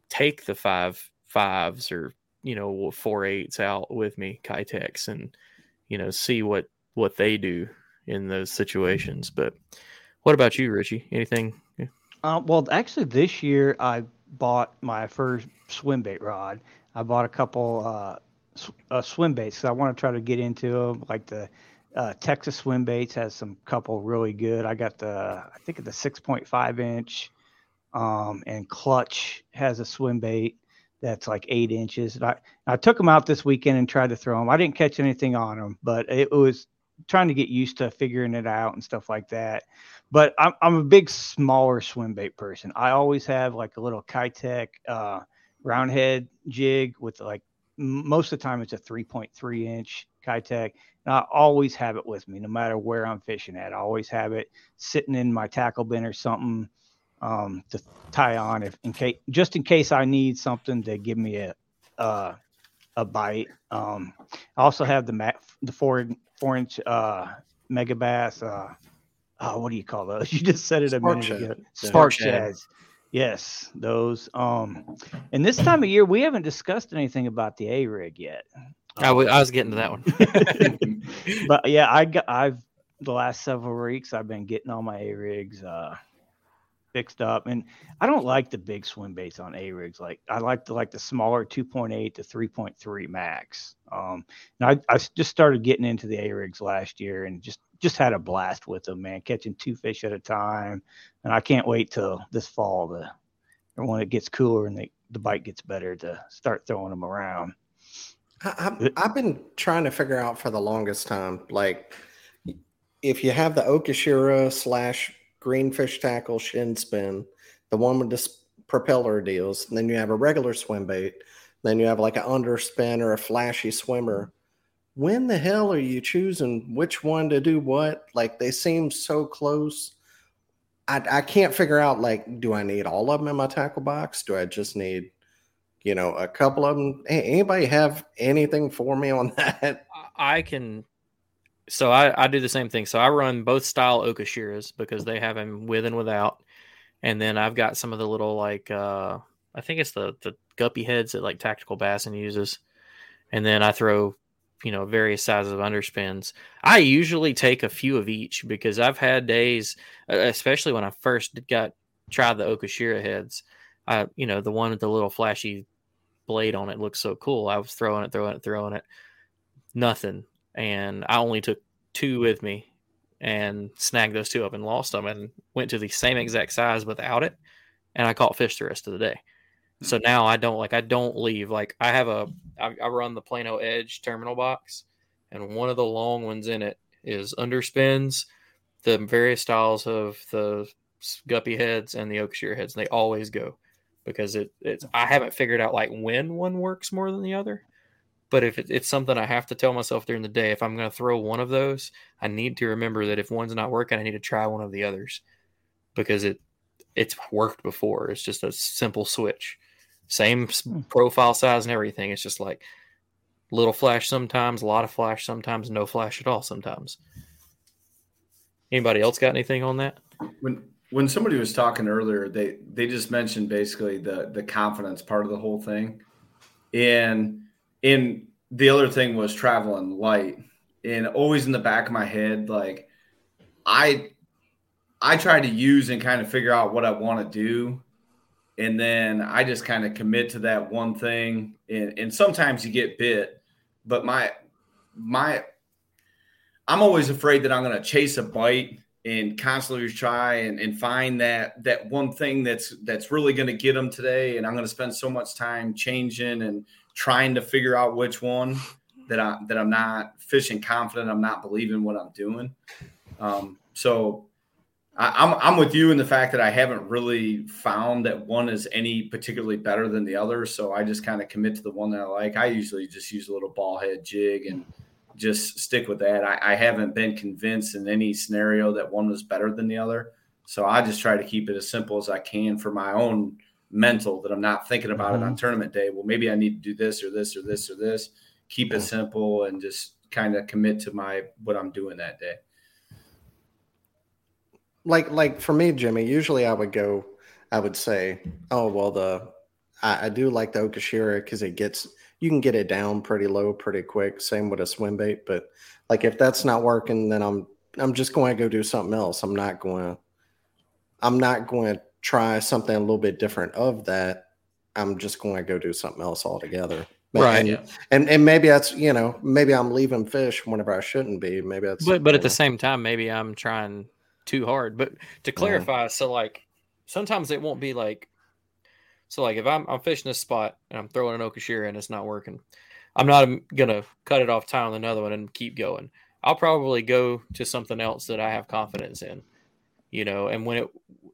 take the five fives or you know four eights out with me, Keitechs, and you know see what what they do in those situations. But what about you, Richie? Anything? Uh, well, actually, this year I bought my first swim bait rod. I bought a couple uh, sw- uh, swim baits. I want to try to get into them. Like the uh, Texas swim baits has some couple really good. I got the I think the 6.5 inch, um, and Clutch has a swim bait that's like eight inches. And I I took them out this weekend and tried to throw them. I didn't catch anything on them, but it was trying to get used to figuring it out and stuff like that. But I'm I'm a big smaller swim bait person. I always have like a little Keitech uh, round head jig with like most of the time it's a 3.3 inch Keitech. And I always have it with me, no matter where I'm fishing at. I always have it sitting in my tackle bin or something um, to tie on if in case, just in case I need something to give me a uh, a bite. Um, I also have the mat, the four four inch uh, Megabass. Uh, oh, what do you call those? You just said it a minute ago. Spark shads. Yes, those. Um, and this time of year, we haven't discussed anything about the A rig yet. I, w- I was getting to that one. but yeah, I got, I've the last several weeks I've been getting all my A rigs uh, fixed up, and I don't like the big swim baits on A rigs. Like I like the like the smaller 2.8 to 3.3 max. Um, and I I just started getting into the A rigs last year, and just just had a blast with them, man, catching two fish at a time. And I can't wait till this fall to, or when it gets cooler and the, the bite gets better to start throwing them around. I, have been trying to figure out for the longest time, like if you have the Okashira slash greenfish tackle shin spin, the one with the propeller deals, and then you have a regular swim bait, then you have like an underspin or a flashy swimmer when the hell are you choosing which one to do what? Like they seem so close. I, I can't figure out like, do I need all of them in my tackle box? Do I just need, you know, a couple of them? Anybody have anything for me on that? I can. So I, I do the same thing. So I run both style Okashiras because they have them with and without. And then I've got some of the little like uh I think it's the the guppy heads that like tactical bassin uses. And then I throw you know various sizes of underspins. I usually take a few of each because I've had days, especially when I first got tried the Okashira heads. I you know the one with the little flashy blade on it looks so cool. I was throwing it, throwing it, throwing it, nothing, and I only took two with me and snagged those two up and lost them and went to the same exact size without it, and I caught fish the rest of the day. So hmm. now I don't like I don't leave. Like I have a I, I run the Plano Edge terminal box, and one of the long ones in it is underspins, the various styles of the guppy heads and the Okashira heads. And they always go because it it's I haven't figured out like when one works more than the other. But if it, it's something I have to tell myself during the day, if I'm going to throw one of those, I need to remember that if one's not working, I need to try one of the others because it it's worked before. It's just a simple switch. Same hmm. profile size and everything. It's just like little flash sometimes, a lot of flash sometimes, no flash at all sometimes. Anybody else got anything on that? When when somebody was talking earlier, they they just mentioned basically the the confidence part of the whole thing, and and the other thing was traveling light, and always in the back of my head, like I I try to use and kind of figure out what I want to do, and then I just kind of commit to that one thing, and and sometimes you get bit, but my my I'm always afraid that I'm going to chase a bite and constantly try and, and find that that one thing that's that's really going to get them today and i'm going to spend so much time changing and trying to figure out which one that i that i'm not fishing confident i'm not believing what i'm doing. Um, so I, I'm, I'm with you in the fact that i haven't really found that one is any particularly better than the other so i just kind of commit to the one that i like. I usually just use a little ball head jig and just stick with that. I, I, haven't been convinced in any scenario that one was better than the other. So I just try to keep it as simple as I can for my own mental that I'm not thinking about mm-hmm. it on mm-hmm. tournament day. Well, maybe I need to do this or this or this or this. Keep it simple and just kind of commit to my what I'm doing that day. Like like for me, Jimmy, usually I would go, I would say, oh well, the I, I do like the Okashira because it gets you can get it down pretty low pretty quick. Same with a swim bait, but like if that's not working, then I'm I'm just going to go do something else. I'm not going to I'm not going to try something a little bit different of that. I'm just going to go do something else altogether. Right. And, yeah. and and maybe that's you know maybe I'm leaving fish whenever I shouldn't be. Maybe that's but but at the same time maybe I'm trying too hard. But to clarify, yeah. so like sometimes it won't be like so like if I'm I'm fishing this spot and I'm throwing an Okashira and it's not working, I'm not um, gonna cut it off, tie on another one, and keep going. I'll probably go to something else that I have confidence in, you know. And when it,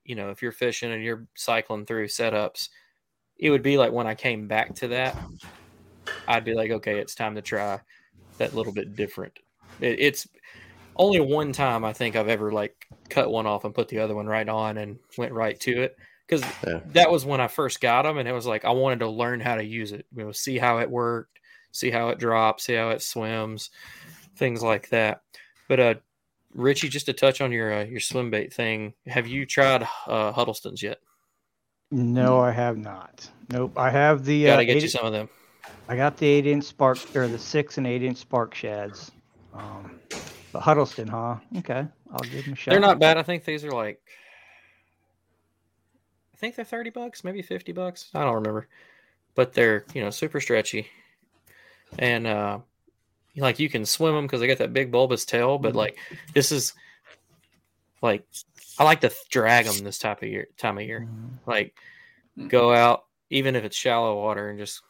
you know, if you're fishing and you're cycling through setups, it would be like when I came back to that, I'd be like, okay, it's time to try that little bit different. It, it's only one time I think I've ever like cut one off and put the other one right on and went right to it because yeah. that was when I first got them, and it was like I wanted to learn how to use it. You know, see how it worked, see how it drops, see how it swims, things like that. But uh, Richie, just to touch on your uh, your swim bait thing, have you tried uh, Huddleston's yet? No, I have not. Nope, I have the. Gotta uh, get eight, you some of them. I got the eight inch spark or the six and eight inch spark shads. Um, but Huddleston, huh? Okay, I'll give them a shot. They're not bad. I think these are like I think they're 30 bucks, maybe 50 bucks. I don't remember. But they're, you know, super stretchy. And uh like you can swim them because they got that big bulbous tail, but mm-hmm. like this is like I like to drag them this type of year time of year. Mm-hmm. Like mm-hmm. go out even if it's shallow water and just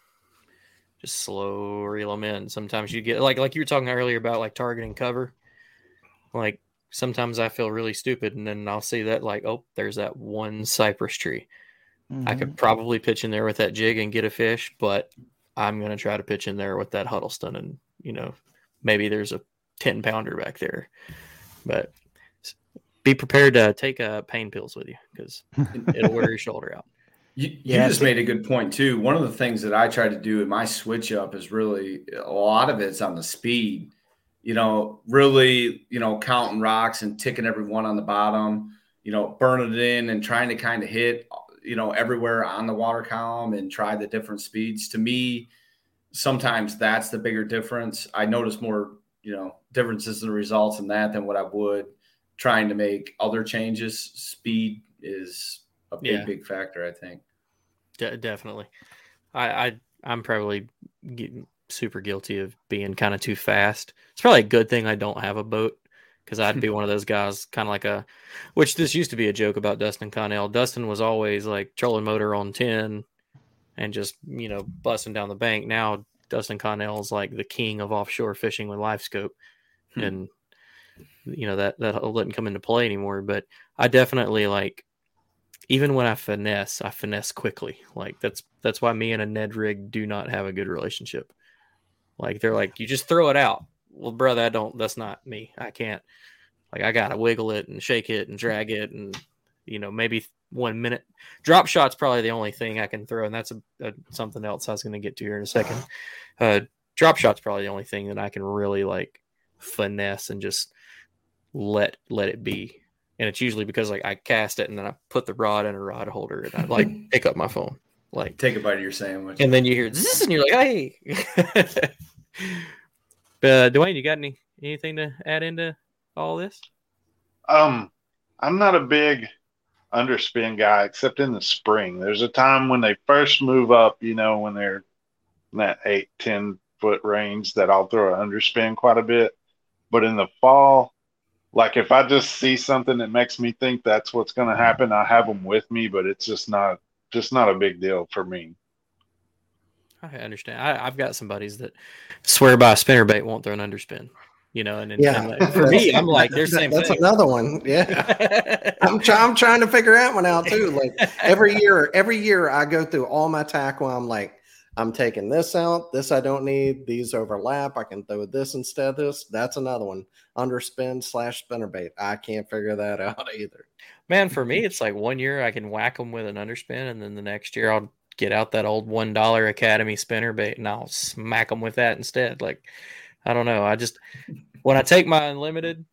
just slow reel them in. Sometimes you get like like you were talking earlier about like targeting cover. Like sometimes I feel really stupid, and then I'll see that like, oh, there's that one cypress tree. Mm-hmm. I could mm-hmm. probably pitch in there with that jig and get a fish, but I'm gonna try to pitch in there with that Huddleston, and you know, maybe there's a ten pounder back there, but be prepared to take uh, pain pills with you because it'll wear your shoulder out. You, you yeah, just made a good point too. One of the things that I try to do in my switch up is really a lot of it's on the speed you know, really, you know, counting rocks and ticking every one on the bottom, you know, burning it in and trying to kind of hit, you know, everywhere on the water column and try the different speeds. To me, sometimes that's the bigger difference. I notice more, you know, differences in the results in that than what I would trying to make other changes. Speed is a big, yeah. big factor, I think. De- definitely. I, I, I'm probably getting super guilty of being kind of too fast. It's probably a good thing I don't have a boat because I'd be one of those guys, kind of like a, which this used to be a joke about Dustin Connell. Dustin was always like trolling motor on 10 and just, you know, busting down the bank. Now, Dustin Connell's like the king of offshore fishing with live scope. Hmm. And, you know, that, that doesn't come into play anymore. But I definitely like, even when I finesse, I finesse quickly. Like that's, that's why me and a Ned rig do not have a good relationship like they're like, you just throw it out. Well, brother, I don't. That's not me. I can't. Like I gotta wiggle it and shake it and drag it and you know maybe one minute. Drop shot's probably the only thing I can throw, and that's a, a something else I was gonna get to here in a second. Uh, drop shot's probably the only thing that I can really like finesse and just let let it be. and it's usually because like I cast it and then I put the rod in a rod holder and I like pick up my phone, like take a bite of your sandwich, and then you hear this and you're like, hey. uh, Dwayne, you got any anything to add into all this? Um, I'm not a big underspin guy except in the spring. There's a time when they first move up, you know, when they're in that eight, 10 foot range that I'll throw an underspin quite a bit. But in the fall, like if I just see something that makes me think that's what's going to happen, I have them with me, but it's just not, just not a big deal for me. I understand. I, have got some buddies that swear by a spinner bait won't throw an underspin you know, and, yeah, and for me, I'm like, there's same. That's thing. another one. Yeah, I'm trying. I'm trying to figure that one out too. Like every year, every year I go through all my tackle. I'm like, I'm taking this out. This I don't need. These overlap. I can throw this instead of this. That's another one. Underspin slash spinner bait. I can't figure that out either. Man, for me, it's like one year I can whack them with an underspin, and then the next year I'll get out that old one dollar Academy spinner bait and I'll smack them with that instead. Like I don't know. I just when I take my unlimited,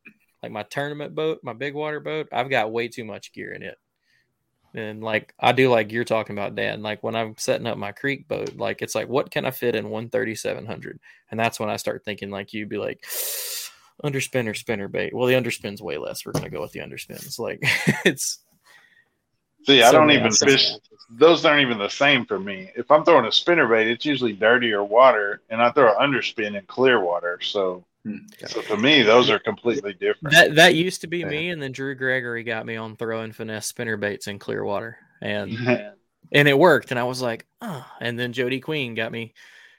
like my tournament boat, my big water boat, I've got way too much gear in it. And like I do like you're talking about, Dan. Like when I'm setting up my creek boat, like it's like what can I fit in one thirty seven hundred? And that's when I start thinking like you'd be like underspin or spinner bait. Well, the underspin's way less. We're gonna go with the underspins. Like it's See, I don't even fish. Those aren't even the same for me. If I'm throwing a spinner bait, it's usually dirtier water, and I throw an underspin in clear water. So, hmm. so to me, those are completely different. That that used to be yeah. me, and then Drew Gregory got me on throwing finesse spinner baits in clear water, and and it worked. And I was like, oh. And then Jody Queen got me.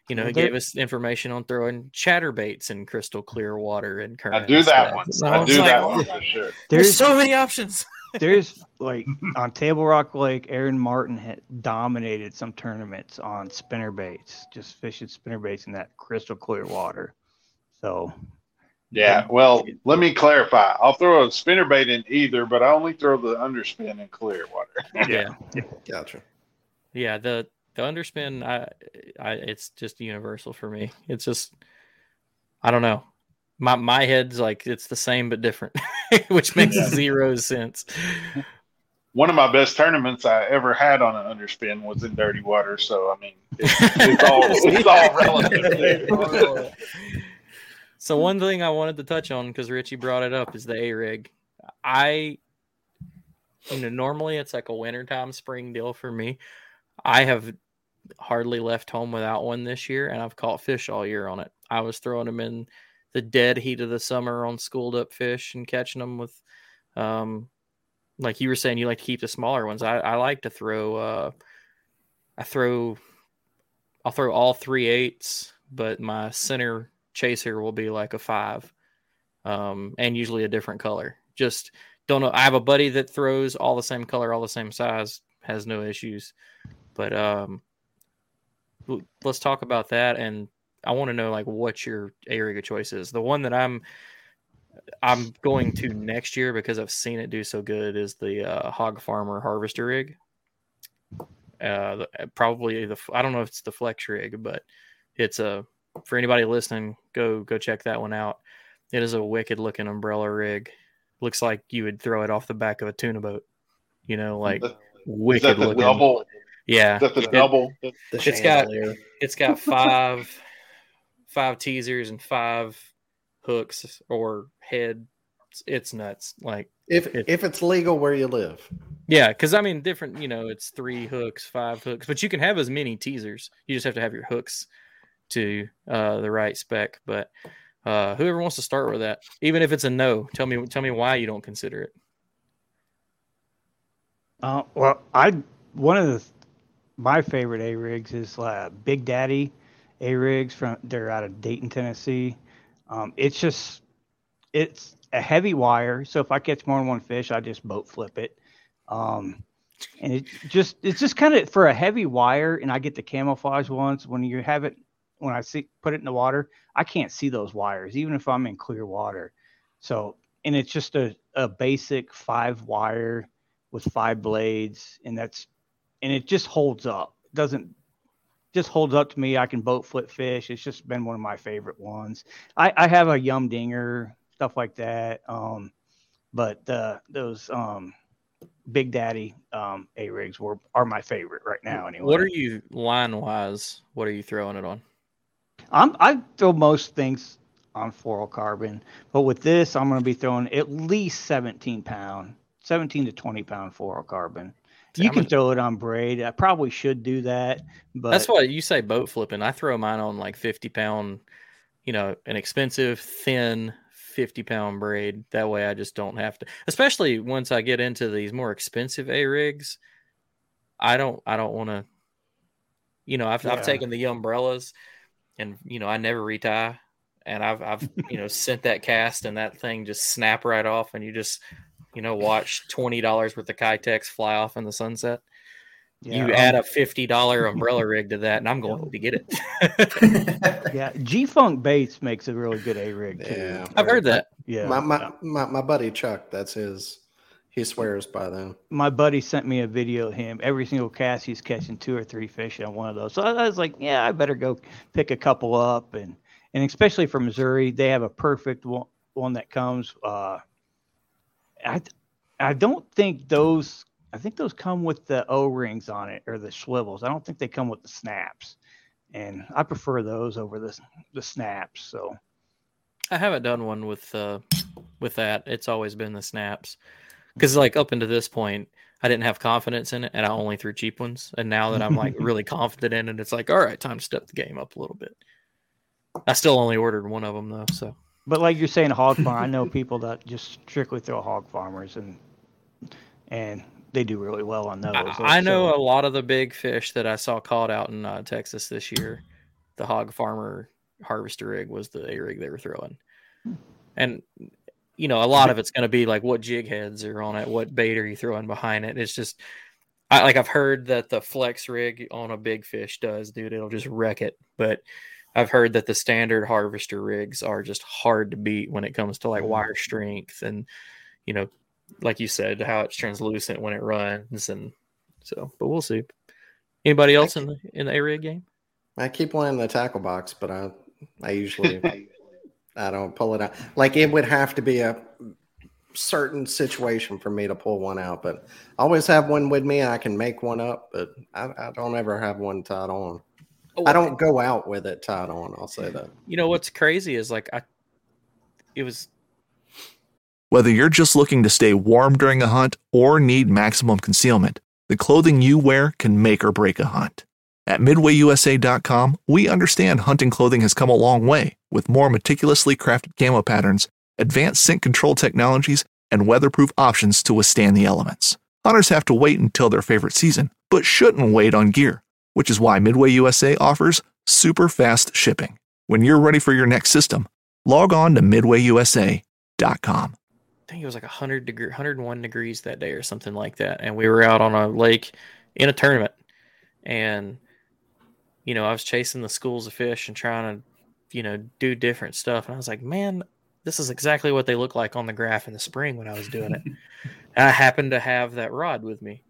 You know, gave us information on throwing chatter baits in crystal clear water and current. I do that one. So I do like, that one for sure. There's so many options there's like on Table Rock Lake, Aaron Martin had dominated some tournaments on spinner baits, just fishing spinner baits in that crystal clear water. So, yeah. Well, let me clarify. I'll throw a spinner bait in either, but I only throw the underspin in clear water. yeah. Gotcha. Yeah. The the underspin, I, I, it's just universal for me. It's just, I don't know my my head's like it's the same but different, which makes yeah. zero sense. One of my best tournaments I ever had on an underspin was in dirty water. So I mean, it's, it's all it's all relative. so one thing I wanted to touch on because Richie brought it up is the A rig. I, you know, normally it's like a wintertime spring deal for me. I have hardly left home without one this year, and I've caught fish all year on it. I was throwing them in the dead heat of the summer on schooled up fish and catching them with, um, like you were saying, you like to keep the smaller ones. I, I like to throw, uh, I throw, I'll throw all three eights, but my center chaser will be like a five, um, and usually a different color. Just don't know. I have a buddy that throws all the same color, all the same size, has no issues. But um, let's talk about that and I want to know like what your area of choice is. The one that I'm I'm going to next year because I've seen it do so good is the uh, Hog Farmer Harvester rig. Uh, the, uh, probably the I don't know if it's the Flex rig, but it's a for anybody listening, go go check that one out. It is a wicked looking umbrella rig. Looks like you would throw it off the back of a tuna boat. You know, like the, wicked looking. Double? Yeah, the it, double. The it's got it's got five five teasers and five hooks or head. It's nuts. Like if it, if it's legal where you live. Yeah, because I mean, different. You know, it's three hooks, five hooks, but you can have as many teasers. You just have to have your hooks to uh, the right spec. But uh, whoever wants to start with that, even if it's a no, tell me tell me why you don't consider it. Uh, well, I one of the my favorite A rigs is uh, Big Daddy a rigs from they're out of Dayton, Tennessee. Um, it's just it's a heavy wire, so if I catch more than one fish, I just boat flip it. Um, and it just it's just kind of for a heavy wire, and I get the camouflage ones when you have it when I see put it in the water, I can't see those wires even if I'm in clear water. So and it's just a, a basic five wire with five blades, and that's and it just holds up. It doesn't just holds up to me. I can boat flip fish. It's just been one of my favorite ones. I, I have a yum dinger, stuff like that. Um, but uh, those um, Big Daddy um, A rigs were are my favorite right now. Anyway, what are you line wise? What are you throwing it on? I'm I throw most things on fluorocarbon, but with this, I'm going to be throwing at least 17 pound, 17 to 20 pound fluorocarbon. You can throw it on braid. I probably should do that, but that's why you say boat flipping. I throw mine on like 50 pound, you know, an expensive, thin 50 pound braid. That way I just don't have to, especially once I get into these more expensive A rigs. I don't, I don't want to, you know, I've, yeah. I've taken the umbrellas and, you know, I never retie and I've, I've, you know, sent that cast and that thing just snap right off and you just, you know, watch twenty dollars worth of Keitech fly off in the sunset. Yeah, you add a fifty dollar umbrella rig to that, and I'm going to get it. yeah, G Funk Baits makes a really good A rig too. Yeah, I've heard that. Yeah, my, my my my buddy Chuck, that's his. He swears by them. My buddy sent me a video of him. Every single cast, he's catching two or three fish on one of those. So I was like, yeah, I better go pick a couple up, and and especially for Missouri, they have a perfect one, one that comes. Uh, I I don't think those. I think those come with the O rings on it or the swivels. I don't think they come with the snaps, and I prefer those over the the snaps. So I haven't done one with uh with that. It's always been the snaps because like up until this point. I didn't have confidence in it, and I only threw cheap ones. And now that I'm like really confident in it, it's like, all right, time to step the game up a little bit. I still only ordered one of them though, so but like you're saying, hog farm. I know people that just strictly throw hog farmers, and and they do really well on those. I, I know so. a lot of the big fish that I saw caught out in uh, Texas this year. The hog farmer harvester rig was the A rig they were throwing, and you know a lot of it's going to be like what jig heads are on it, what bait are you throwing behind it. It's just I, like I've heard that the flex rig on a big fish does, dude. It'll just wreck it, but I've heard that the standard harvester rigs are just hard to beat when it comes to like mm-hmm. wire strength and you know, like you said, how it's translucent when it runs and so. But we'll see. Anybody else in the in the A rig game? I keep one in the tackle box, but I I usually I don't pull it out. Like it would have to be a certain situation for me to pull one out, but I always have one with me. I can make one up, but I, I don't ever have one tied on. Oh, I don't go out with it tied on. I'll say that. You know what's crazy is like I, it was. Whether you're just looking to stay warm during a hunt or need maximum concealment, the clothing you wear can make or break a hunt. At MidwayUSA.com, we understand hunting clothing has come a long way with more meticulously crafted camo patterns, advanced scent control technologies, and weatherproof options to withstand the elements. Hunters have to wait until their favorite season, but shouldn't wait on gear which is why Midway USA offers super fast shipping. When you're ready for your next system, log on to midwayusa.com. I think it was like 100 degree, 101 degrees that day or something like that. And we were out on a lake in a tournament. And, you know, I was chasing the schools of fish and trying to, you know, do different stuff. And I was like, man, this is exactly what they look like on the graph in the spring when I was doing it. I happened to have that rod with me.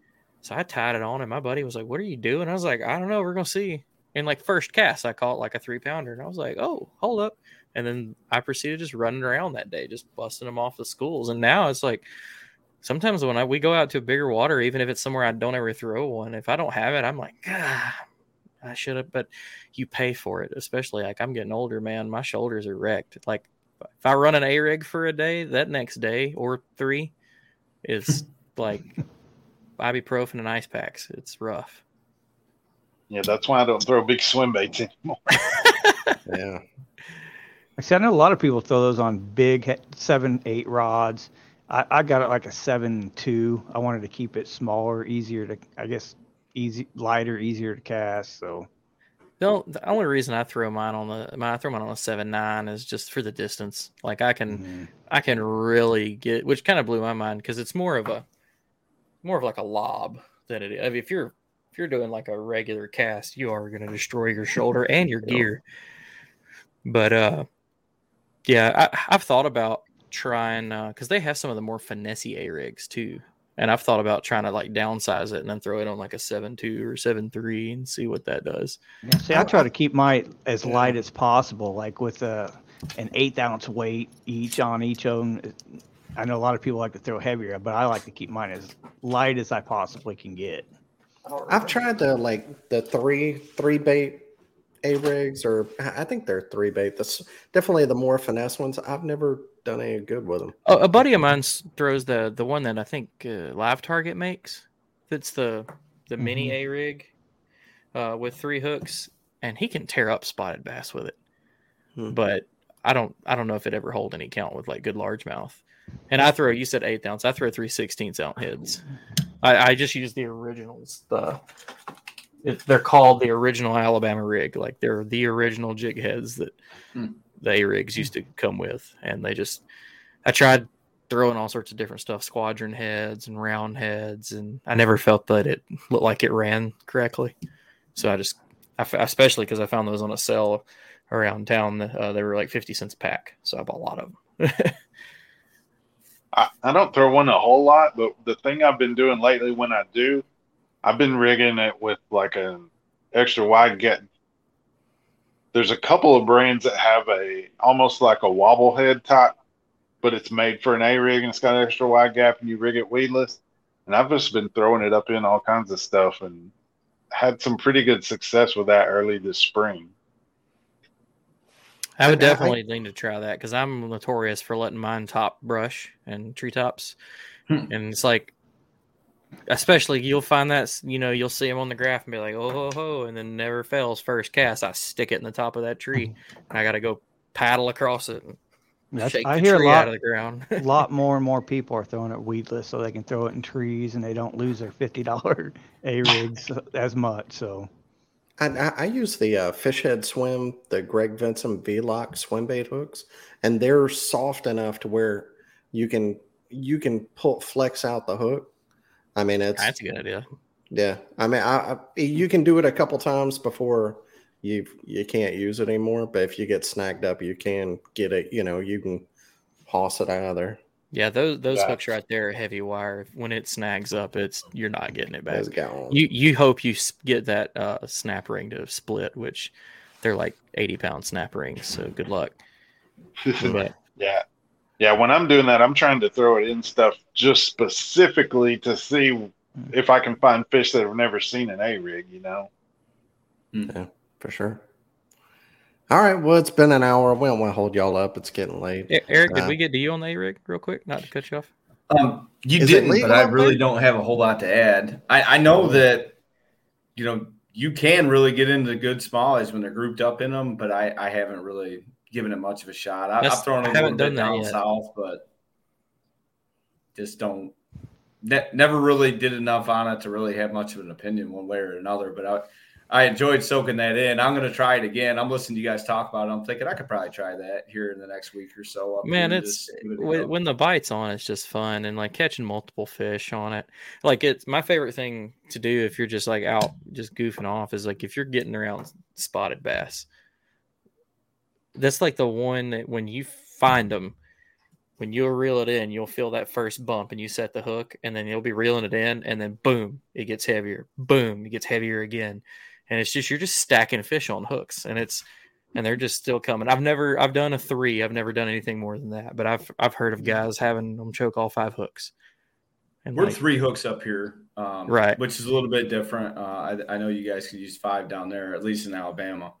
So I tied it on, and my buddy was like, "What are you doing?" I was like, "I don't know. We're gonna see." And like first cast, I caught like a three pounder, and I was like, "Oh, hold up!" And then I proceeded just running around that day, just busting them off the schools. And now it's like sometimes when I, we go out to a bigger water, even if it's somewhere I don't ever throw one, if I don't have it, I'm like, ah, I should have. But you pay for it, especially like I'm getting older, man. My shoulders are wrecked. Like if I run an A rig for a day, that next day or three is like ibuprofen and ice packs. It's rough. Yeah, that's why I don't throw big swim baits anymore. yeah. I see. I know a lot of people throw those on big seven, eight rods. I, I got it like a seven two. I wanted to keep it smaller, easier to, I guess, easy, lighter, easier to cast. So. The, the only reason I throw mine on the I throw mine on a seven nine is just for the distance. Like I can, mm-hmm. I can really get, which kind of blew my mind because it's more of a more of like a lob than it is. I mean, if you're if you're doing like a regular cast, you are going to destroy your shoulder and your gear. But uh, yeah, I, have thought about trying because uh, they have some of the more finesse A rigs too, and I've thought about trying to like downsize it and then throw it on like a seven two or seven three and see what that does. Yeah, see, I try to keep my as light as possible, like with a an eighth ounce weight each on each own I know a lot of people like to throw heavier, but I like to keep mine as light as I possibly can get. I've tried the like the three three bait a rigs, or I think they're three bait. That's definitely the more finesse ones. I've never done any good with them. Oh, a buddy of mine throws the the one that I think uh, Live Target makes. That's the the mm-hmm. mini a rig uh, with three hooks, and he can tear up spotted bass with it. Hmm. But I don't I don't know if it ever hold any count with like good largemouth. And I throw you said eighth ounce. I throw three sixteenths ounce heads. I, I just use the originals. The it, they're called the original Alabama rig. Like they're the original jig heads that hmm. the A rigs used to come with. And they just I tried throwing all sorts of different stuff, squadron heads and round heads, and I never felt that it looked like it ran correctly. So I just, I, especially because I found those on a sale around town. Uh, they were like 50 cents a pack. So I bought a lot of them. I, I don't throw one a whole lot, but the thing I've been doing lately when I do, I've been rigging it with like an extra wide get. There's a couple of brands that have a almost like a wobble head type, but it's made for an A rig and it's got an extra wide gap and you rig it weedless. And I've just been throwing it up in all kinds of stuff and had some pretty good success with that early this spring. I would definitely I, need to try that because I'm notorious for letting mine top brush and treetops, hmm. and it's like, especially you'll find that you know you'll see them on the graph and be like oh ho ho, and then never fails first cast. I stick it in the top of that tree, and I got to go paddle across it. I hear a lot, of the ground. a lot more and more people are throwing it weedless so they can throw it in trees and they don't lose their fifty dollar a rigs as much. So I, I use the uh, fish head swim, the Greg Vincent V Lock swim bait hooks, and they're soft enough to where you can you can pull flex out the hook. I mean, it's that's a good idea. Yeah, I mean, I, I, you can do it a couple times before you you can't use it anymore. But if you get snagged up, you can get it. You know, you can hoss it out of there. Yeah, those those yeah. hooks right there are heavy wire. When it snags up, it's you're not getting it back. You you hope you get that uh, snap ring to split, which they're like eighty pound snap rings. So good luck. but, yeah, yeah. When I'm doing that, I'm trying to throw it in stuff just specifically to see if I can find fish that have never seen an A rig. You know. Yeah, for sure. All right. Well, it's been an hour. We don't want to hold y'all up. It's getting late. Eric, uh, did we get to you on the A rig real quick? Not to cut you off. Um, you didn't, but I really don't have a whole lot to add. I, I know that you know you can really get into good smallies when they're grouped up in them, but I, I haven't really given it much of a shot. I, have thrown a little bit down yet. south, but just don't. Ne- never really did enough on it to really have much of an opinion one way or another. But I I enjoyed soaking that in. I'm going to try it again. I'm listening to you guys talk about it. I'm thinking I could probably try that here in the next week or so. Man, it's it when the bite's on, it's just fun and like catching multiple fish on it. Like it's my favorite thing to do if you're just like out just goofing off is like if you're getting around spotted bass. That's like the one that when you find them, when you'll reel it in, you'll feel that first bump and you set the hook, and then you'll be reeling it in, and then boom, it gets heavier. Boom, it gets heavier again and it's just you're just stacking fish on hooks and it's and they're just still coming. I've never I've done a three. I've never done anything more than that. But I've I've heard of guys having them choke all five hooks. And We're like, three hooks up here, um, right? Which is a little bit different. Uh, I, I, know you guys can use five down there, at least in Alabama.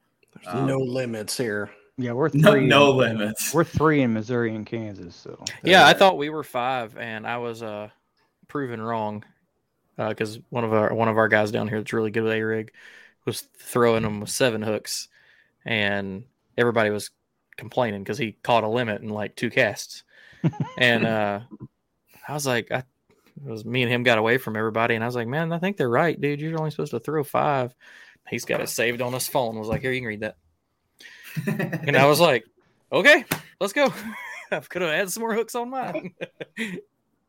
There's um, no limits here. Yeah, we're three. No, no in, limits. We're three in Missouri and Kansas. So yeah, I thought we were five, and I was uh proven wrong because uh, one of our one of our guys down here that's really good with a rig was throwing them with seven hooks, and everybody was complaining because he caught a limit in like two casts. and uh, I was like, I, it was me and him got away from everybody, and I was like, man, I think they're right, dude. You're only supposed to throw five. He's got it saved on his phone. I Was like, here, you can read that. and I was like, okay, let's go. I could have had some more hooks on mine.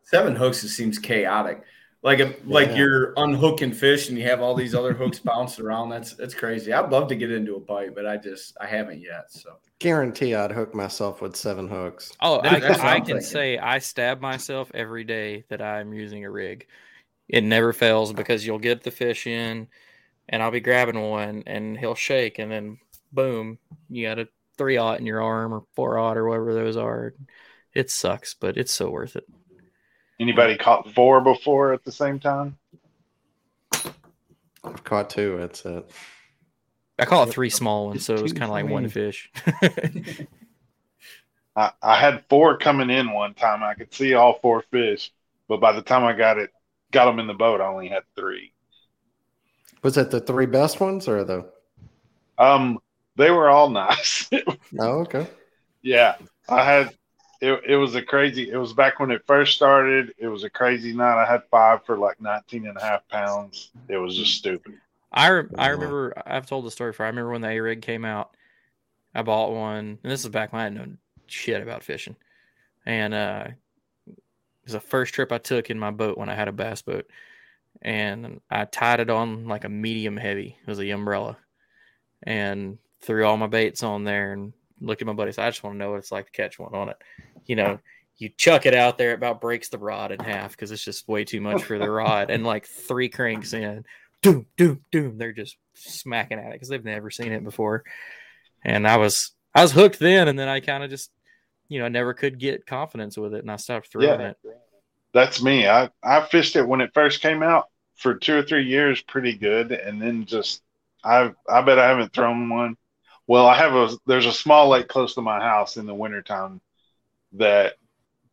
Seven hooks it seems chaotic. Like a, like yeah. you're unhooking fish and you have all these other hooks bouncing around. That's that's crazy. I'd love to get into a bite, but I just I haven't yet. So guarantee I'd hook myself with seven hooks. Oh, I, I can say I stab myself every day that I'm using a rig. It never fails because you'll get the fish in, and I'll be grabbing one, and he'll shake, and then boom, you got a three aught in your arm or four aught or whatever those are. it sucks, but it's so worth it. Anybody caught four before at the same time? I've caught two. That's it. I caught three small ones, so it was kind of like one fish. I, I had four coming in one time. I could see all four fish, but by the time I got it, got them in the boat, I only had three. Was it the three best ones or the? Um, they were all nice. oh, okay. Yeah, I had. It, it was a crazy. It was back when it first started. It was a crazy night. I had five for like 19 and a half pounds. It was just stupid. I re- I remember I've told the story for. I remember when the A rig came out. I bought one, and this is back when I had no shit about fishing, and uh, it was the first trip I took in my boat when I had a bass boat, and I tied it on like a medium heavy. It was a umbrella, and threw all my baits on there and looked at my buddies. I just want to know what it's like to catch one on it. You know, you chuck it out there, it about breaks the rod in half because it's just way too much for the rod, and like three cranks in doom, doom, doom. They're just smacking at it because they've never seen it before. And I was I was hooked then, and then I kind of just, you know, I never could get confidence with it, and I stopped throwing yeah, it. That's me. I I fished it when it first came out for two or three years, pretty good, and then just I I bet I haven't thrown one. Well, I have a there's a small lake close to my house in the wintertime that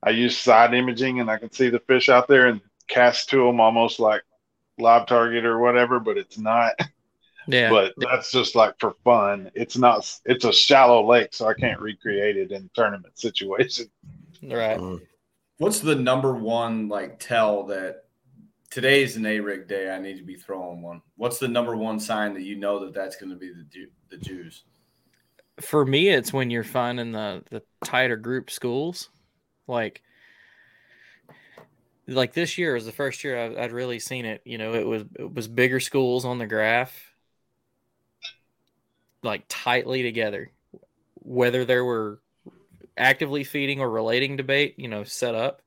I use side imaging and I can see the fish out there and cast to them almost like live target or whatever, but it's not. Yeah. But that's just like for fun. It's not. It's a shallow lake, so I can't recreate it in tournament situation. Right. Mm. What's the number one like tell that today's an A rig day? I need to be throwing one. What's the number one sign that you know that that's going to be the the Jews? For me, it's when you're finding the the tighter group schools, like like this year was the first year I'd, really seen it. You know, it was it was bigger schools on the graph, like tightly together, whether there were actively feeding or relating bait, you know, set up.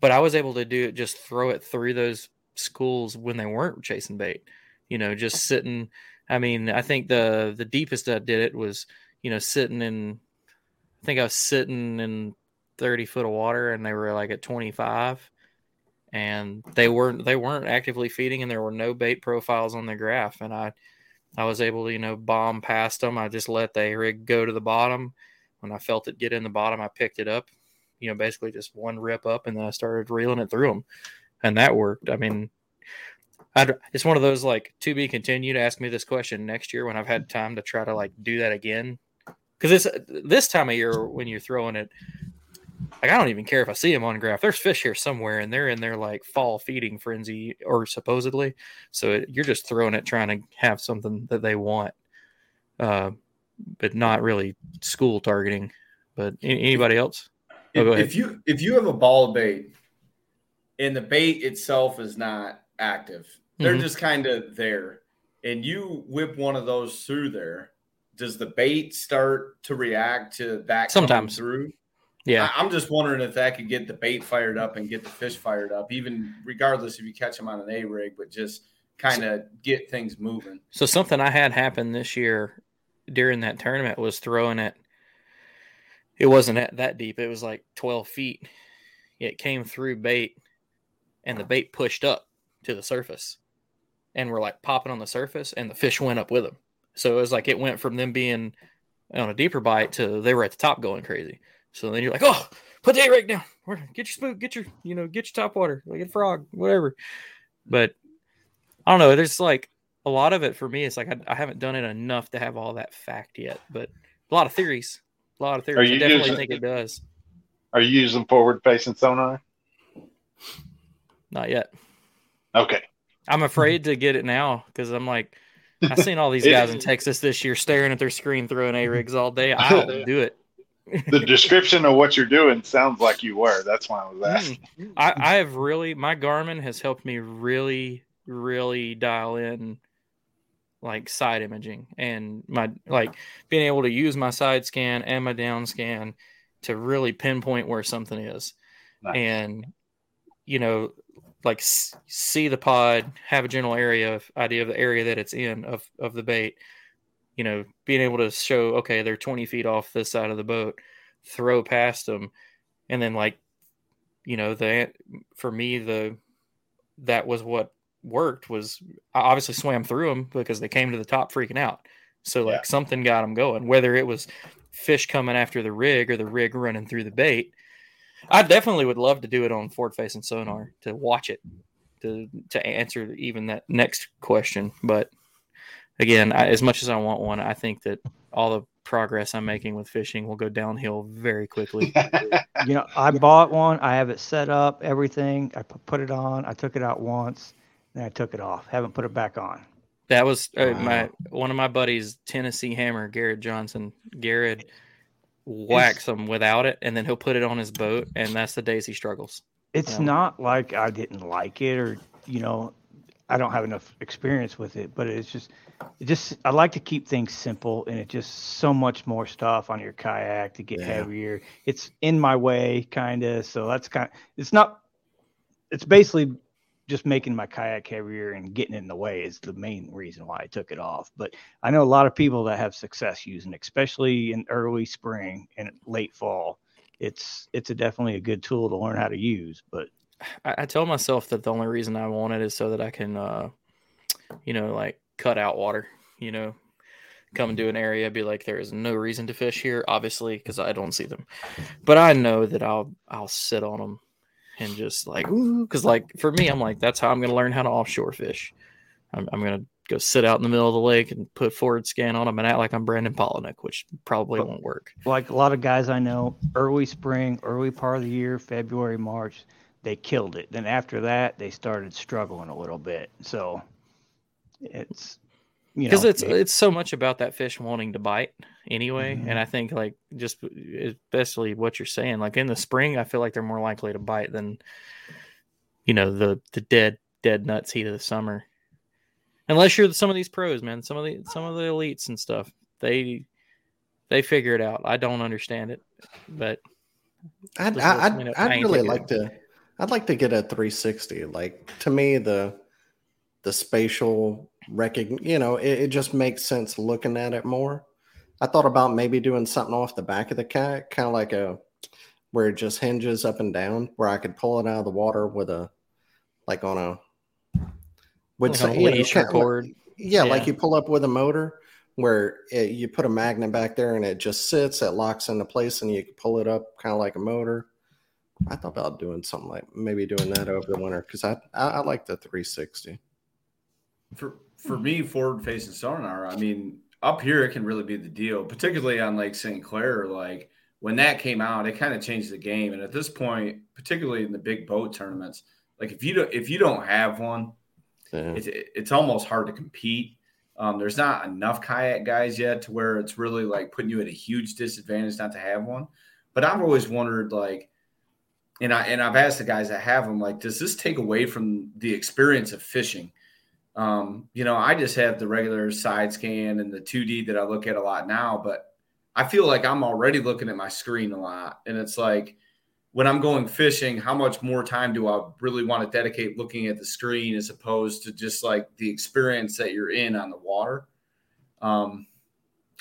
But I was able to do it, just throw it through those schools when they weren't chasing bait. You know, just sitting. I mean, I think the the deepest I did it was, you know, sitting in. I think I was sitting in 30 foot of water and they were like at 25 and they weren't they weren't actively feeding and there were no bait profiles on the graph and i i was able to you know bomb past them i just let the rig go to the bottom when i felt it get in the bottom i picked it up you know basically just one rip up and then i started reeling it through them and that worked i mean I'd, it's one of those like to be continued ask me this question next year when i've had time to try to like do that again because this this time of year when you're throwing it like I don't even care if I see them on graph. There's fish here somewhere, and they're in their like fall feeding frenzy, or supposedly. So it, you're just throwing it, trying to have something that they want, uh, but not really school targeting. But anybody else? Oh, if, if you if you have a ball of bait, and the bait itself is not active, they're mm-hmm. just kind of there, and you whip one of those through there. Does the bait start to react to that sometimes through? Yeah, I, am just wondering if that could get the bait fired up and get the fish fired up, even regardless if you catch them on an A rig, but just kind of get things moving. So something I had happen this year during that tournament was throwing it. It wasn't at that deep. It was like 12 feet. It came through bait, and the bait pushed up to the surface, and we're like popping on the surface, and the fish went up with them. So it was like it went from them being on a deeper bite to they were at the top going crazy. So then you're like, oh, put the A rig down. Get your spook, get your, you know, get your top water, like a frog, whatever. But I don't know. There's like a lot of it for me. It's like I, I, haven't done it enough to have all that fact yet, but a lot of theories. A lot of theories. I definitely using, think it does. Are you using forward facing sonar? Not yet. Okay. I'm afraid to get it now because I'm like, I've seen all these guys in Texas this year staring at their screen throwing A rigs all day. I don't do it the description of what you're doing sounds like you were. That's why I was hmm. asking. I, I have really my Garmin has helped me really, really dial in like side imaging and my like being able to use my side scan and my down scan to really pinpoint where something is. Nice. And you know, like see the pod, have a general area of idea of the area that it's in of of the bait you know, being able to show, okay, they're 20 feet off this side of the boat, throw past them, and then like you know the for me the that was what worked was I obviously swam through them because they came to the top freaking out. So like yeah. something got them going, whether it was fish coming after the rig or the rig running through the bait. I definitely would love to do it on forward and sonar to watch it to to answer even that next question. But again, I, as much as I want one, I think that all the progress I'm making with fishing will go downhill very quickly. you know, I bought one. I have it set up, everything. I put it on. I took it out once, and I took it off. Haven't put it back on. That was uh, my one of my buddies, Tennessee Hammer, Garrett Johnson. Garrett whacks him without it, and then he'll put it on his boat, and that's the days he struggles. It's not like I didn't like it, or you know, I don't have enough experience with it, but it's just, it just I like to keep things simple, and it just so much more stuff on your kayak to get yeah. heavier. It's in my way, kind of. So that's kind. Of, it's not. It's basically just making my kayak heavier and getting in the way is the main reason why I took it off. But I know a lot of people that have success using it, especially in early spring and late fall. It's it's a definitely a good tool to learn how to use. But I, I tell myself that the only reason I want it is so that I can, uh, you know, like cut out water. You know, come into an area, be like, there is no reason to fish here, obviously, because I don't see them. But I know that I'll I'll sit on them and just like ooh, because like for me, I'm like that's how I'm gonna learn how to offshore fish. I'm, I'm gonna go sit out in the middle of the lake and put forward scan on them and act like I'm Brandon Palaniuk, which probably won't work. Like a lot of guys I know, early spring, early part of the year, February, March, they killed it. Then after that, they started struggling a little bit. So it's because it's it's so much about that fish wanting to bite anyway mm-hmm. and i think like just especially what you're saying like in the spring i feel like they're more likely to bite than you know the the dead dead nuts heat of the summer. Unless you're some of these pros man some of the some of the elites and stuff they they figure it out. I don't understand it but i'd i'd, I'd really like to i'd like to get a 360 like to me the the spatial recognition, you know, it, it, just makes sense looking at it more. I thought about maybe doing something off the back of the cat, kind of like a where it just hinges up and down, where I could pull it out of the water with a like on a with like some leash or cord. Yeah, yeah, like you pull up with a motor where it, you put a magnet back there and it just sits, it locks into place, and you can pull it up kind of like a motor. I thought about doing something like maybe doing that over the winter because I, I I like the 360 for for me, forward facing sonar, I mean, up here it can really be the deal, particularly on Lake St. Clair. Like when that came out, it kind of changed the game. And at this point, particularly in the big boat tournaments, like if you don't if you don't have one, yeah. it's it's almost hard to compete. Um, there's not enough kayak guys yet to where it's really like putting you at a huge disadvantage not to have one. But I've always wondered like, and I and I've asked the guys that have them like, does this take away from the experience of fishing? Um, you know, I just have the regular side scan and the 2D that I look at a lot now, but I feel like I'm already looking at my screen a lot. And it's like when I'm going fishing, how much more time do I really want to dedicate looking at the screen as opposed to just like the experience that you're in on the water? Um,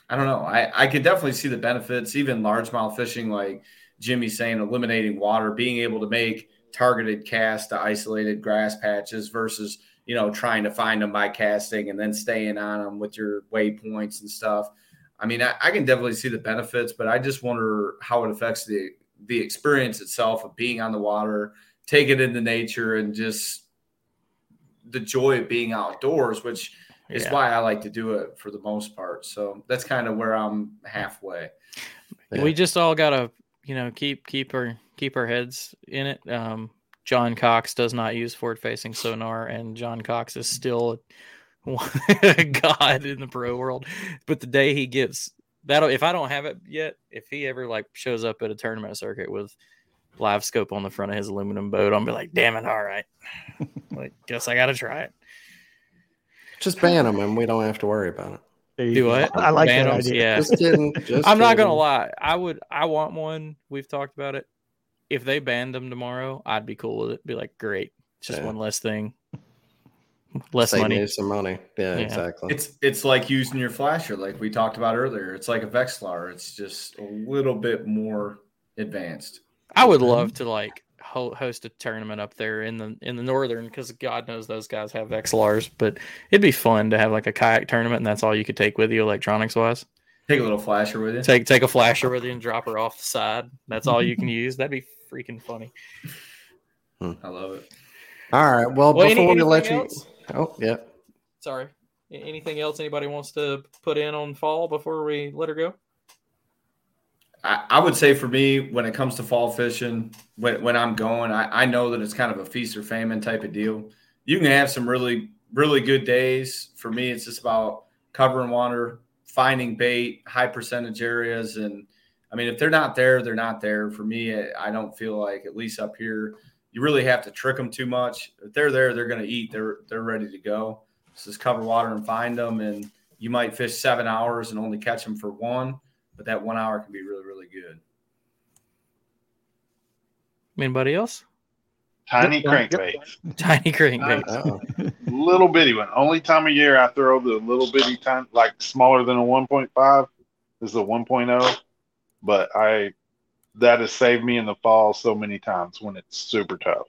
I don't know. I, I can definitely see the benefits, even largemouth fishing, like Jimmy's saying, eliminating water, being able to make targeted casts to isolated grass patches versus – you know, trying to find them by casting and then staying on them with your waypoints and stuff. I mean, I, I, can definitely see the benefits, but I just wonder how it affects the the experience itself of being on the water, taking into nature, and just the joy of being outdoors, which is yeah. why I like to do it for the most part. So that's kind of where I'm halfway. Yeah. We just all gotta, you know, keep keep our keep our heads in it. Um, John Cox does not use forward facing sonar, and John Cox is still a god in the pro world. But the day he gets that, if I don't have it yet, if he ever like shows up at a tournament circuit with live scope on the front of his aluminum boat, I'll be like, damn it, all right. like, guess I got to try it. Just ban them and we don't have to worry about it. Do what? I like ban that idea. Yeah. Just kidding. Just I'm kidding. not gonna lie. I would. I want one. We've talked about it if they banned them tomorrow, I'd be cool with it. Be like, great, just yeah. one less thing, less Save money, some money. Yeah, yeah, exactly. It's it's like using your flasher, like we talked about earlier. It's like a Vexilar. It's just a little bit more advanced. I would mhm. love to like host a tournament up there in the in the northern because God knows those guys have XLRs, but it'd be fun to have like a kayak tournament and that's all you could take with you electronics wise. Take a little flasher with you. Take take a flasher with you and drop her off the side. That's all you can use. That'd be freaking funny. Hmm. I love it. All right. Well, well before any, we let else? you, oh yeah. Sorry. Anything else anybody wants to put in on fall before we let her go? I, I would say for me, when it comes to fall fishing, when, when I'm going, I, I know that it's kind of a feast or famine type of deal. You can have some really, really good days. For me, it's just about covering water, finding bait, high percentage areas. And I mean, if they're not there, they're not there. For me, I don't feel like, at least up here, you really have to trick them too much. If they're there, they're going to eat. They're they're ready to go. So just cover water and find them, and you might fish seven hours and only catch them for one but that one hour can be really, really good. Anybody else? Tiny crankbait. Tiny crankbaits. little bitty one. Only time of year I throw the little bitty time, like smaller than a 1.5, is the 1.0. But I, that has saved me in the fall so many times when it's super tough.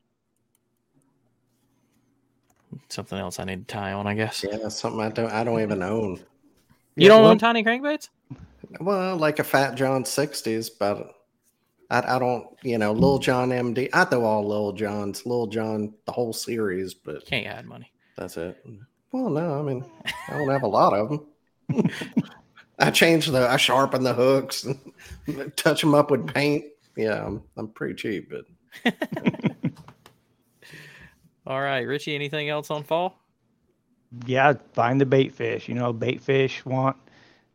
Something else I need to tie on, I guess. Yeah, something I don't. I don't even own. You don't own tiny crankbaits? Well, like a Fat John 60s, but I, I don't, you know, Lil John MD. I throw all Lil Johns, Lil John, the whole series, but can't add money. That's it. Well, no, I mean, I don't have a lot of them. I change the, I sharpen the hooks, and touch them up with paint. Yeah, I'm, I'm pretty cheap, but. all right, Richie. Anything else on fall? Yeah, find the bait fish. You know, bait fish want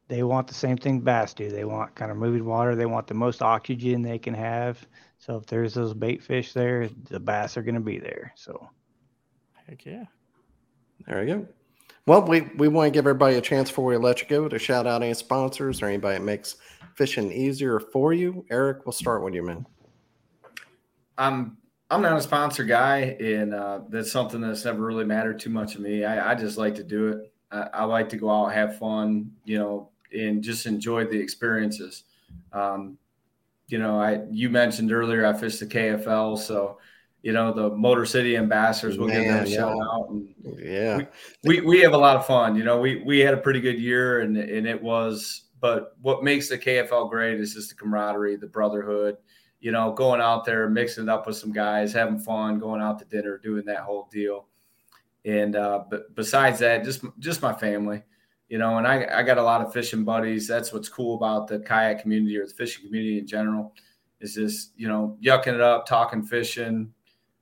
they want the same thing bass do. They want kind of moving water. They want the most oxygen they can have. So if there's those bait fish there, the bass are going to be there. So, heck yeah. There we go. Well, we, we want to give everybody a chance before we let you go to shout out any sponsors or anybody that makes fishing easier for you. Eric, we'll start with you, man. I'm I'm not a sponsor guy, and uh, that's something that's never really mattered too much to me. I, I just like to do it. I, I, like to go out, have fun, you know, and just enjoy the experiences. Um, you know, I you mentioned earlier I fished the KFL, so you know the Motor City Ambassadors. We'll give them a yeah. shout out. And yeah, we, we, we have a lot of fun. You know, we we had a pretty good year, and and it was. But what makes the KFL great is just the camaraderie, the brotherhood. You know, going out there, mixing it up with some guys, having fun, going out to dinner, doing that whole deal. And uh, but besides that, just just my family you know, and I, I got a lot of fishing buddies. That's what's cool about the kayak community or the fishing community in general is just, you know, yucking it up, talking fishing,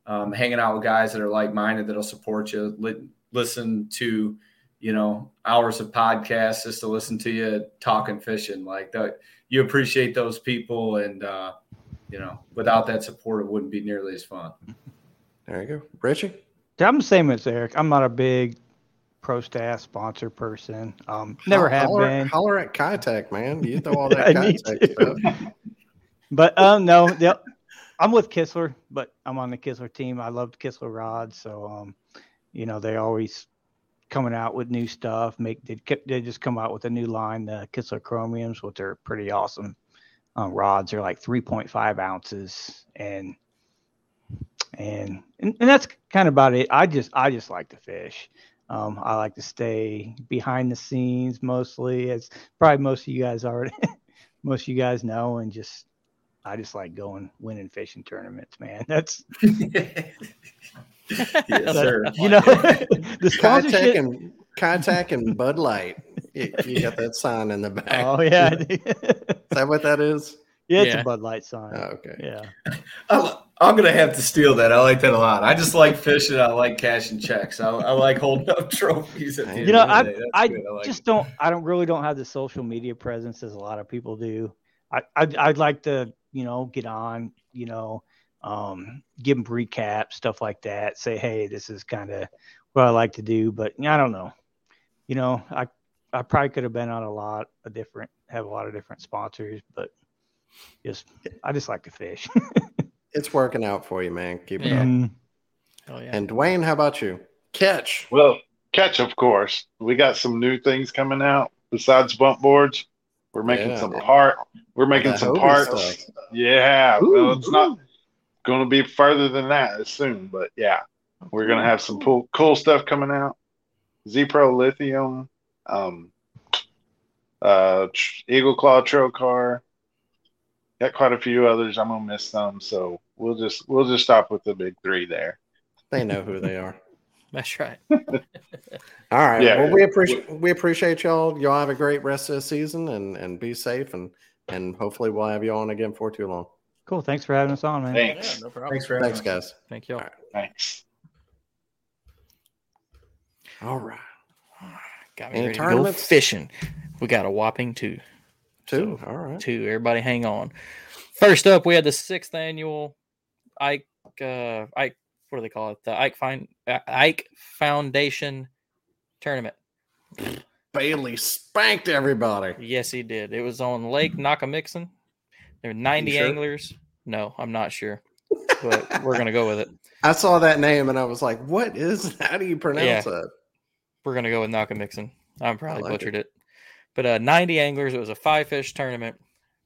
um, hanging out with guys that are like minded that'll support you, li- listen to, you know, hours of podcasts just to listen to you talking fishing. Like that, you appreciate those people. And, uh, you know, without that support, it wouldn't be nearly as fun. There you go. Richie? I'm the same as Eric. I'm not a big pro staff sponsor person. Um, never have holler, been. Holler at Keitech, man. You throw all that Keitech stuff. But um, no, I'm with Kistler, but I'm on the Kistler team. I love Kistler rods, so um, you know they always coming out with new stuff. Make they, they just come out with a new line, the Kistler Chromiums, which are pretty awesome. Um, rods are like 3.5 ounces, and and and, and that's kind of about it. I just I just like to fish. Um, I like to stay behind the scenes mostly, as probably most of you guys already, most of you guys know, and just I just like going winning fishing tournaments, man. That's yes, sir. You know, the sponsorship and contact and Bud Light. You, you, got that sign in the back. Oh yeah, is that what that is? Yeah, it's yeah. a Bud Light sign. Oh, okay. Yeah. I'm gonna have to steal that. I like that a lot. I just like fishing. I like cashing checks. I, I like holding up trophies. At the you know, I I, I like just it. don't. I don't really don't have the social media presence as a lot of people do. I I'd, I'd like to you know get on you know um, give them recap stuff like that. Say hey, this is kind of what I like to do, but I don't know. You know, I I probably could have been on a lot of different have a lot of different sponsors, but just I just like to fish. it's working out for you, man. Keep it yeah. up. Oh, yeah. And Dwayne, how about you? Ketch. Well, Ketch, of course. We got some new things coming out besides bump boards. We're making yeah, some part. We're making some parts. Stuff. Yeah, Ooh, well, it's ooh. not going to be further than that soon, but yeah, we're going to have some cool, cool stuff coming out. Z Pro Lithium, um, uh, Eagle Claw Trokar. Got quite a few others. I'm gonna miss some, so we'll just we'll just stop with the big three there. They know who they are. That's right. All right. Yeah. Well, we appreciate we appreciate y'all. Y'all have a great rest of the season and and be safe and and hopefully we'll have you on again for too long. Cool. Thanks for having us on, man. Thanks. Yeah, no problem. Thanks for Thanks, guys. Thank you. All. Thanks. All right. Got me Any ready to go fishing. We got a whopping two. Two. So, All right. Two. Everybody hang on. First up, we had the sixth annual Ike uh Ike what do they call it? The Ike Fine Ike Foundation tournament. Bailey spanked everybody. Yes, he did. It was on Lake Nockamixon. There were 90 sure? anglers. No, I'm not sure. But we're gonna go with it. I saw that name and I was like, what is how do you pronounce yeah. that? We're gonna go with Nockamixon. I'm probably like butchered it. it. But uh 90 anglers, it was a five fish tournament.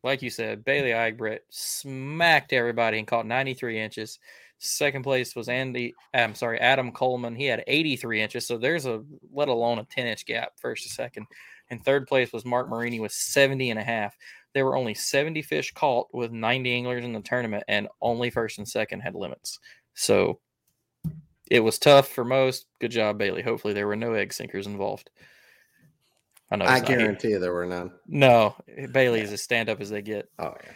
Like you said, Bailey Egbert smacked everybody and caught 93 inches. Second place was Andy. I'm sorry, Adam Coleman. He had 83 inches. So there's a let alone a 10 inch gap first to second. And third place was Mark Marini with 70 and a half. There were only 70 fish caught with 90 anglers in the tournament, and only first and second had limits. So it was tough for most. Good job, Bailey. Hopefully there were no egg sinkers involved. I know. I guarantee you there were none. No, Bailey yeah. is as stand up as they get. Oh yeah.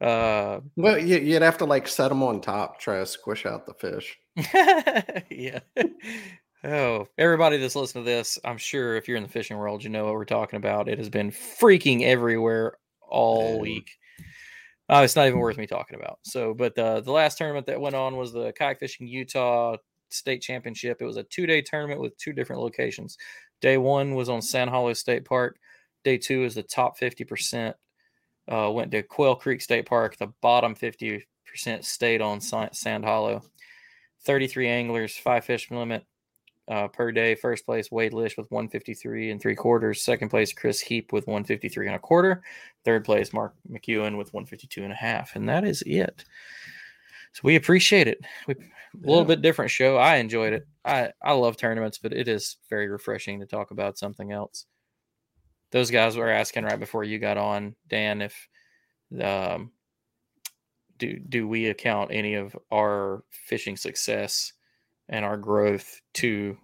Uh, well, you'd have to like set them on top, try to squish out the fish. yeah. Oh, everybody that's listening to this, I'm sure if you're in the fishing world, you know what we're talking about. It has been freaking everywhere all Man. week. Uh, it's not even worth me talking about. So, but the the last tournament that went on was the kayak fishing Utah state championship. It was a two day tournament with two different locations. Day one was on Sand Hollow State Park. Day two is the top 50% uh, went to Quail Creek State Park. The bottom 50% stayed on Sand Hollow. 33 anglers, five fish limit uh, per day. First place, Wade Lish with 153 and three quarters. Second place, Chris Heap with 153 and a quarter. Third place, Mark McEwen with 152 and a half. And that is it. So we appreciate it. We, a little yeah. bit different show. I enjoyed it. I, I love tournaments, but it is very refreshing to talk about something else those guys were asking right before you got on, Dan, if um, do do we account any of our fishing success and our growth to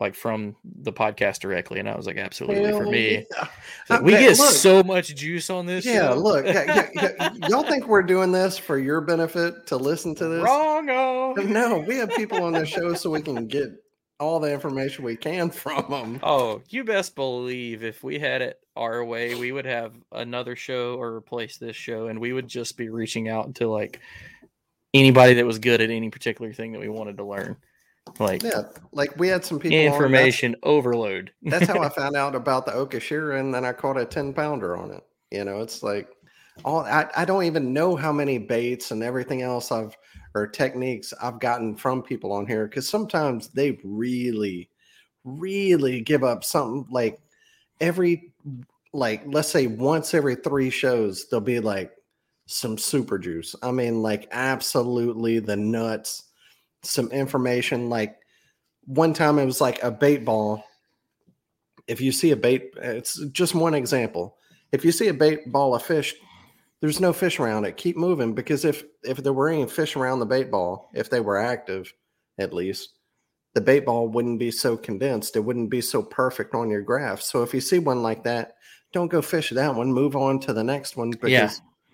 like from the podcast directly? And i was like absolutely Hell for me. yeah. we get look, so much juice on this yeah show. look yeah, yeah, y'all think we're doing this for your benefit to listen to this? Wrong no we have people on the show so we can get all the information we can from them. Oh, you best believe if we had it our way, we would have another show or replace this show, and we would just be reaching out to like anybody that was good at any particular thing that we wanted to learn. Like yeah, like we had some people information overload. that's how I found out about the Okashira, and then I caught a ten pounder on it. You know, it's like all I, I don't even know how many baits and everything else I've or techniques I've gotten from people on here because sometimes they really, really give up something like every like let's say once every three shows there'll be like some super juice. I mean, like absolutely the nuts, some information. Like one time it was like a bait ball. If you see a bait, it's just one example. If you see a bait ball of fish there's no fish around it. Keep moving because if if there were any fish around the bait ball, if they were active, at least, the bait ball wouldn't be so condensed. It wouldn't be so perfect on your graph. So if you see one like that, don't go fish that one. Move on to the next one because yeah,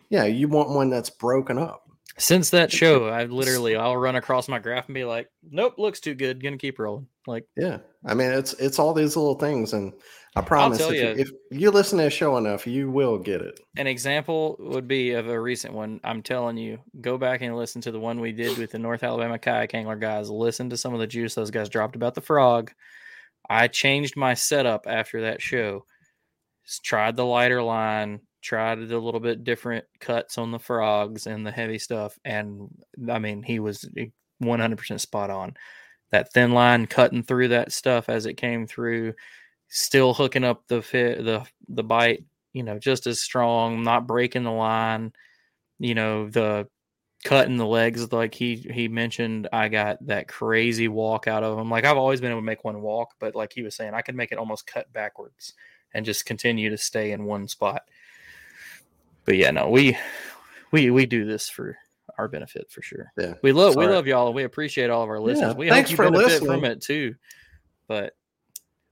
yeah you want one that's broken up. Since that show, I literally I'll run across my graph and be like, "Nope, looks too good. Gonna keep rolling." Like, yeah, I mean, it's it's all these little things, and I promise if you, if you listen to a show enough, you will get it. An example would be of a recent one. I'm telling you, go back and listen to the one we did with the North Alabama kayak angler guys. Listen to some of the juice those guys dropped about the frog. I changed my setup after that show. Just tried the lighter line, tried a little bit different cuts on the frogs and the heavy stuff, and I mean he was eh, 100% spot on. That thin line cutting through that stuff as it came through still hooking up the fit the the bite you know, just as strong, not breaking the line. You know, the cutting the legs like he he mentioned i got that crazy walk out of him like i've always been able to make one walk but like he was saying i could make it almost cut backwards and just continue to stay in one spot but yeah no we we we do this for our benefit for sure yeah we love Sorry. we love y'all and we appreciate all of our listeners yeah, we thanks hope you for benefit listening. from it too but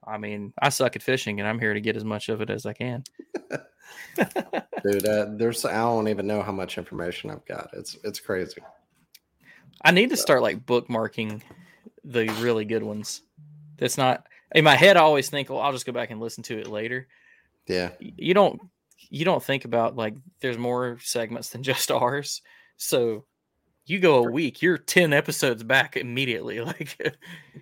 i mean i suck at fishing and i'm here to get as much of it as i can dude. Uh, there's I don't even know how much information I've got. It's it's crazy. I need to start like bookmarking the really good ones. That's not in my head. I always think, well, I'll just go back and listen to it later. Yeah, you don't you don't think about like there's more segments than just ours. So you go a week, you're 10 episodes back immediately. Like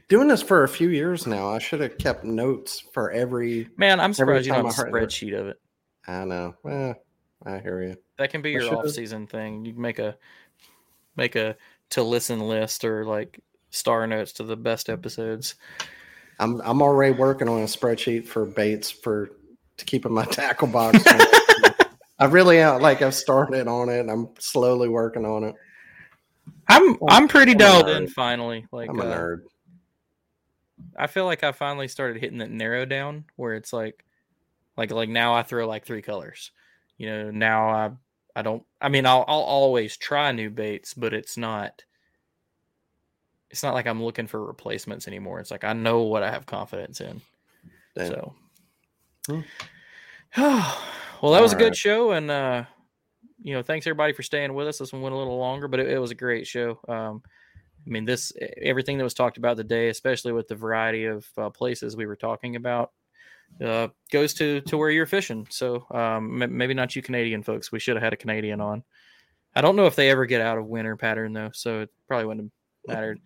doing this for a few years now, I should have kept notes for every man. I'm surprised you don't have a spreadsheet it. of it. I know. Well, I hear you. That can be your off season thing. You can make a make a to listen list or like star notes to the best episodes. I'm I'm already working on a spreadsheet for baits for to keep in my tackle box. I really uh, like I've started on it. And I'm slowly working on it. I'm I'm pretty I'm dialed in finally. Like I'm a uh, nerd. I feel like I finally started hitting that narrow down where it's like like like now I throw like three colors. You know, now I I don't I mean I'll I'll always try new baits, but it's not it's not like I'm looking for replacements anymore. It's like I know what I have confidence in. Damn. So hmm. well that was a good right. show and uh you know, thanks everybody for staying with us. This one went a little longer, but it, it was a great show. Um I mean, this everything that was talked about today, especially with the variety of uh, places we were talking about, uh, goes to to where you're fishing. So um, m- maybe not you Canadian folks. We should have had a Canadian on. I don't know if they ever get out of winter pattern though, so it probably wouldn't have mattered.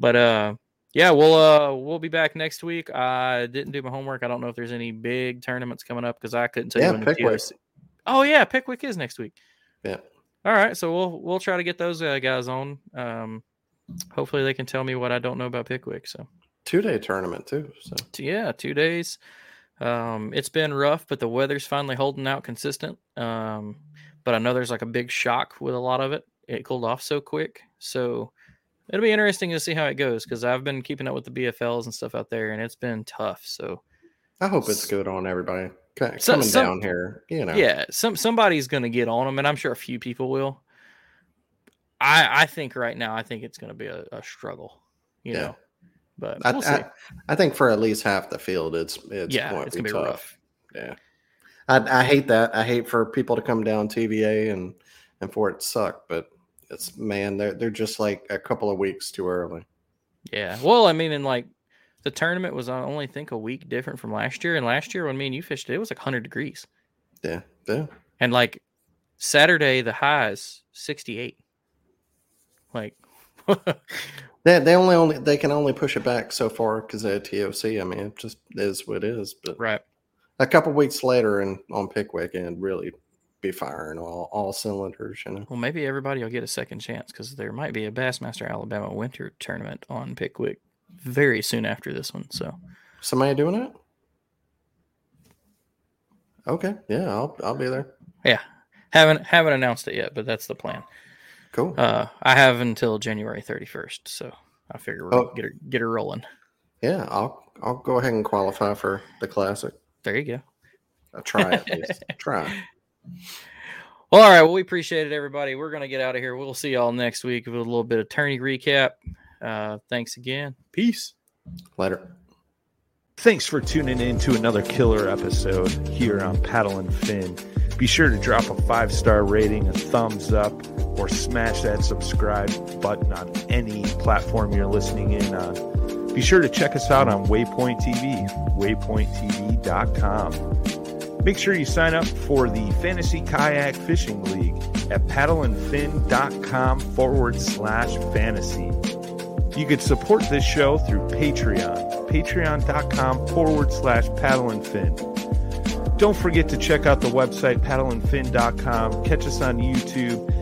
But uh, yeah, we'll uh we'll be back next week. I didn't do my homework. I don't know if there's any big tournaments coming up because I couldn't tell yeah, you Pickwick. Oh yeah, Pickwick is next week. Yeah. All right, so we'll we'll try to get those uh, guys on. Um, hopefully they can tell me what I don't know about Pickwick. So two day tournament too. So yeah, two days. Um, it's been rough, but the weather's finally holding out consistent. Um, but I know there's like a big shock with a lot of it. It cooled off so quick, so it'll be interesting to see how it goes because I've been keeping up with the BFLs and stuff out there, and it's been tough. So I hope it's good on everybody coming some, down here. You know, yeah, some somebody's going to get on them, and I'm sure a few people will. I I think right now, I think it's going to be a, a struggle. You yeah. know, but we'll I, I, I, think for at least half the field, it's it's yeah, it's gonna be tough. rough. Yeah, I, I hate that. I hate for people to come down TVA and and for it to suck, but it's man, they're they're just like a couple of weeks too early. Yeah, well, I mean, and like the tournament was I only think a week different from last year, and last year when me and you fished, it was like 100 degrees. Yeah, yeah, and like Saturday the high is 68. Like They they only only they can only push it back so far because of TOC. I mean, it just is what it is. But right, a couple weeks later, and on Pickwick, and really be firing all all cylinders. You know. Well, maybe everybody will get a second chance because there might be a Bassmaster Alabama Winter Tournament on Pickwick very soon after this one. So, somebody doing it? Okay, yeah, I'll I'll be there. Yeah, haven't haven't announced it yet, but that's the plan. Cool. Uh, I have until January 31st, so I figure we'll oh. get her get her rolling. Yeah, I'll I'll go ahead and qualify for the classic. There you go. I'll try at least. try. Well, all right. Well, we appreciate it, everybody. We're gonna get out of here. We'll see y'all next week with a little bit of tourney recap. Uh, thanks again. Peace. Later. Thanks for tuning in to another killer episode here on Paddle and Fin. Be sure to drop a five star rating, a thumbs up, or smash that subscribe button on any platform you're listening in on. Be sure to check us out on Waypoint TV, waypointtv.com. Make sure you sign up for the Fantasy Kayak Fishing League at paddleandfin.com forward slash fantasy. You could support this show through Patreon, patreon.com forward slash paddleandfin. Don't forget to check out the website, paddleandfin.com. Catch us on YouTube.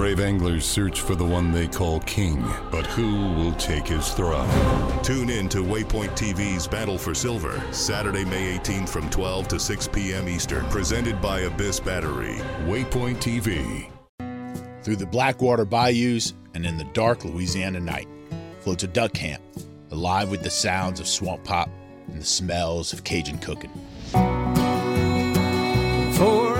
Brave anglers search for the one they call king, but who will take his throne? Tune in to Waypoint TV's Battle for Silver, Saturday, May 18th from 12 to 6 p.m. Eastern, presented by Abyss Battery. Waypoint TV. Through the Blackwater bayous and in the dark Louisiana night floats a duck camp, alive with the sounds of swamp pop and the smells of Cajun cooking. From the